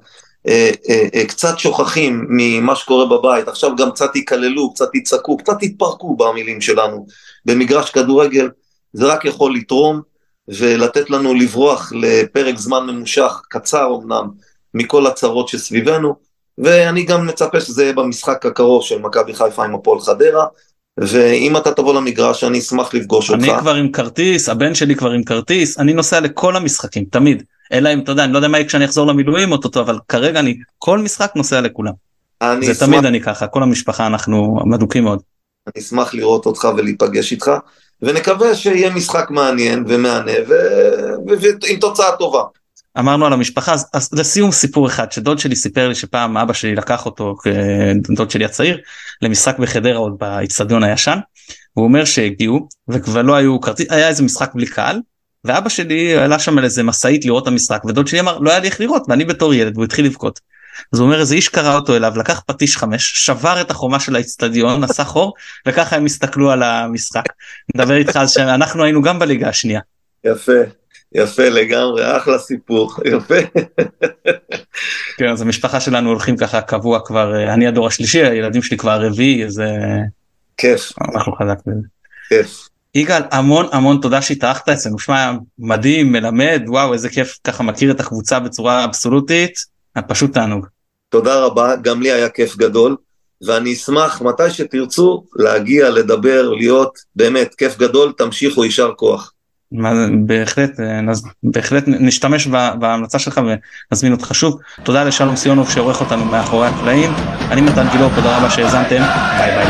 אה, אה, אה, קצת שוכחים ממה שקורה בבית, עכשיו גם קצת יקללו, קצת יצעקו, קצת יתפרקו במילים שלנו. במגרש כדורגל, זה רק יכול לתרום ולתת לנו לברוח לפרק זמן ממושך, קצר אמנם, מכל הצרות שסביבנו, ואני גם מצפה שזה יהיה במשחק הקרוב של מכבי חיפה עם הפועל חדרה, ואם אתה תבוא למגרש אני אשמח לפגוש אותך. אני כבר עם כרטיס, הבן שלי כבר עם כרטיס, אני נוסע לכל המשחקים, תמיד. אלא אם אתה יודע, אני לא יודע מה יהיה כשאני אחזור למילואים אותו, אבל כרגע אני כל משחק נוסע לכולם. זה אשמח... תמיד אני ככה, כל המשפחה אנחנו מדוקים מאוד. אני אשמח לראות אותך ולהיפגש איתך, ונקווה שיהיה משחק מעניין ומהנה ועם תוצאה טובה. אמרנו על המשפחה אז, אז לסיום סיפור אחד שדוד שלי סיפר לי שפעם אבא שלי לקח אותו דוד שלי הצעיר למשחק בחדרה עוד באיצטדיון הישן. הוא אומר שהגיעו וכבר לא היו כרטיס היה איזה משחק בלי קהל ואבא שלי עלה שם על איזה משאית לראות את המשחק ודוד שלי אמר לא היה לי איך לראות ואני בתור ילד והוא התחיל לבכות. אז הוא אומר איזה איש קרא אותו אליו לקח פטיש חמש שבר את החומה של האיצטדיון עשה חור <laughs> וככה הם הסתכלו על המשחק. נדבר איתך אז שאנחנו היינו גם בליגה השנייה. יפה יפה לגמרי, אחלה סיפור, <laughs> יפה. כן, אז המשפחה שלנו הולכים ככה קבוע כבר, אה, אני הדור השלישי, הילדים שלי כבר הרביעי, אז... כיף. אנחנו חזק בזה. כיף. יגאל, המון המון תודה שהתארחת אצלנו, שמע, מדהים, מלמד, וואו, איזה כיף ככה מכיר את הקבוצה בצורה אבסולוטית, פשוט תענוג. תודה רבה, גם לי היה כיף גדול, ואני אשמח מתי שתרצו להגיע, לדבר, להיות, באמת, כיף גדול, תמשיכו, יישר כוח. בהחלט אה, בהחלט נשתמש בהמלצה שלך ונזמין אותך שוב. תודה לשלום סיונוב שעורך אותנו מאחורי הקלעים. אני מתן גילאור תודה רבה שהאזנתם. ביי ביי.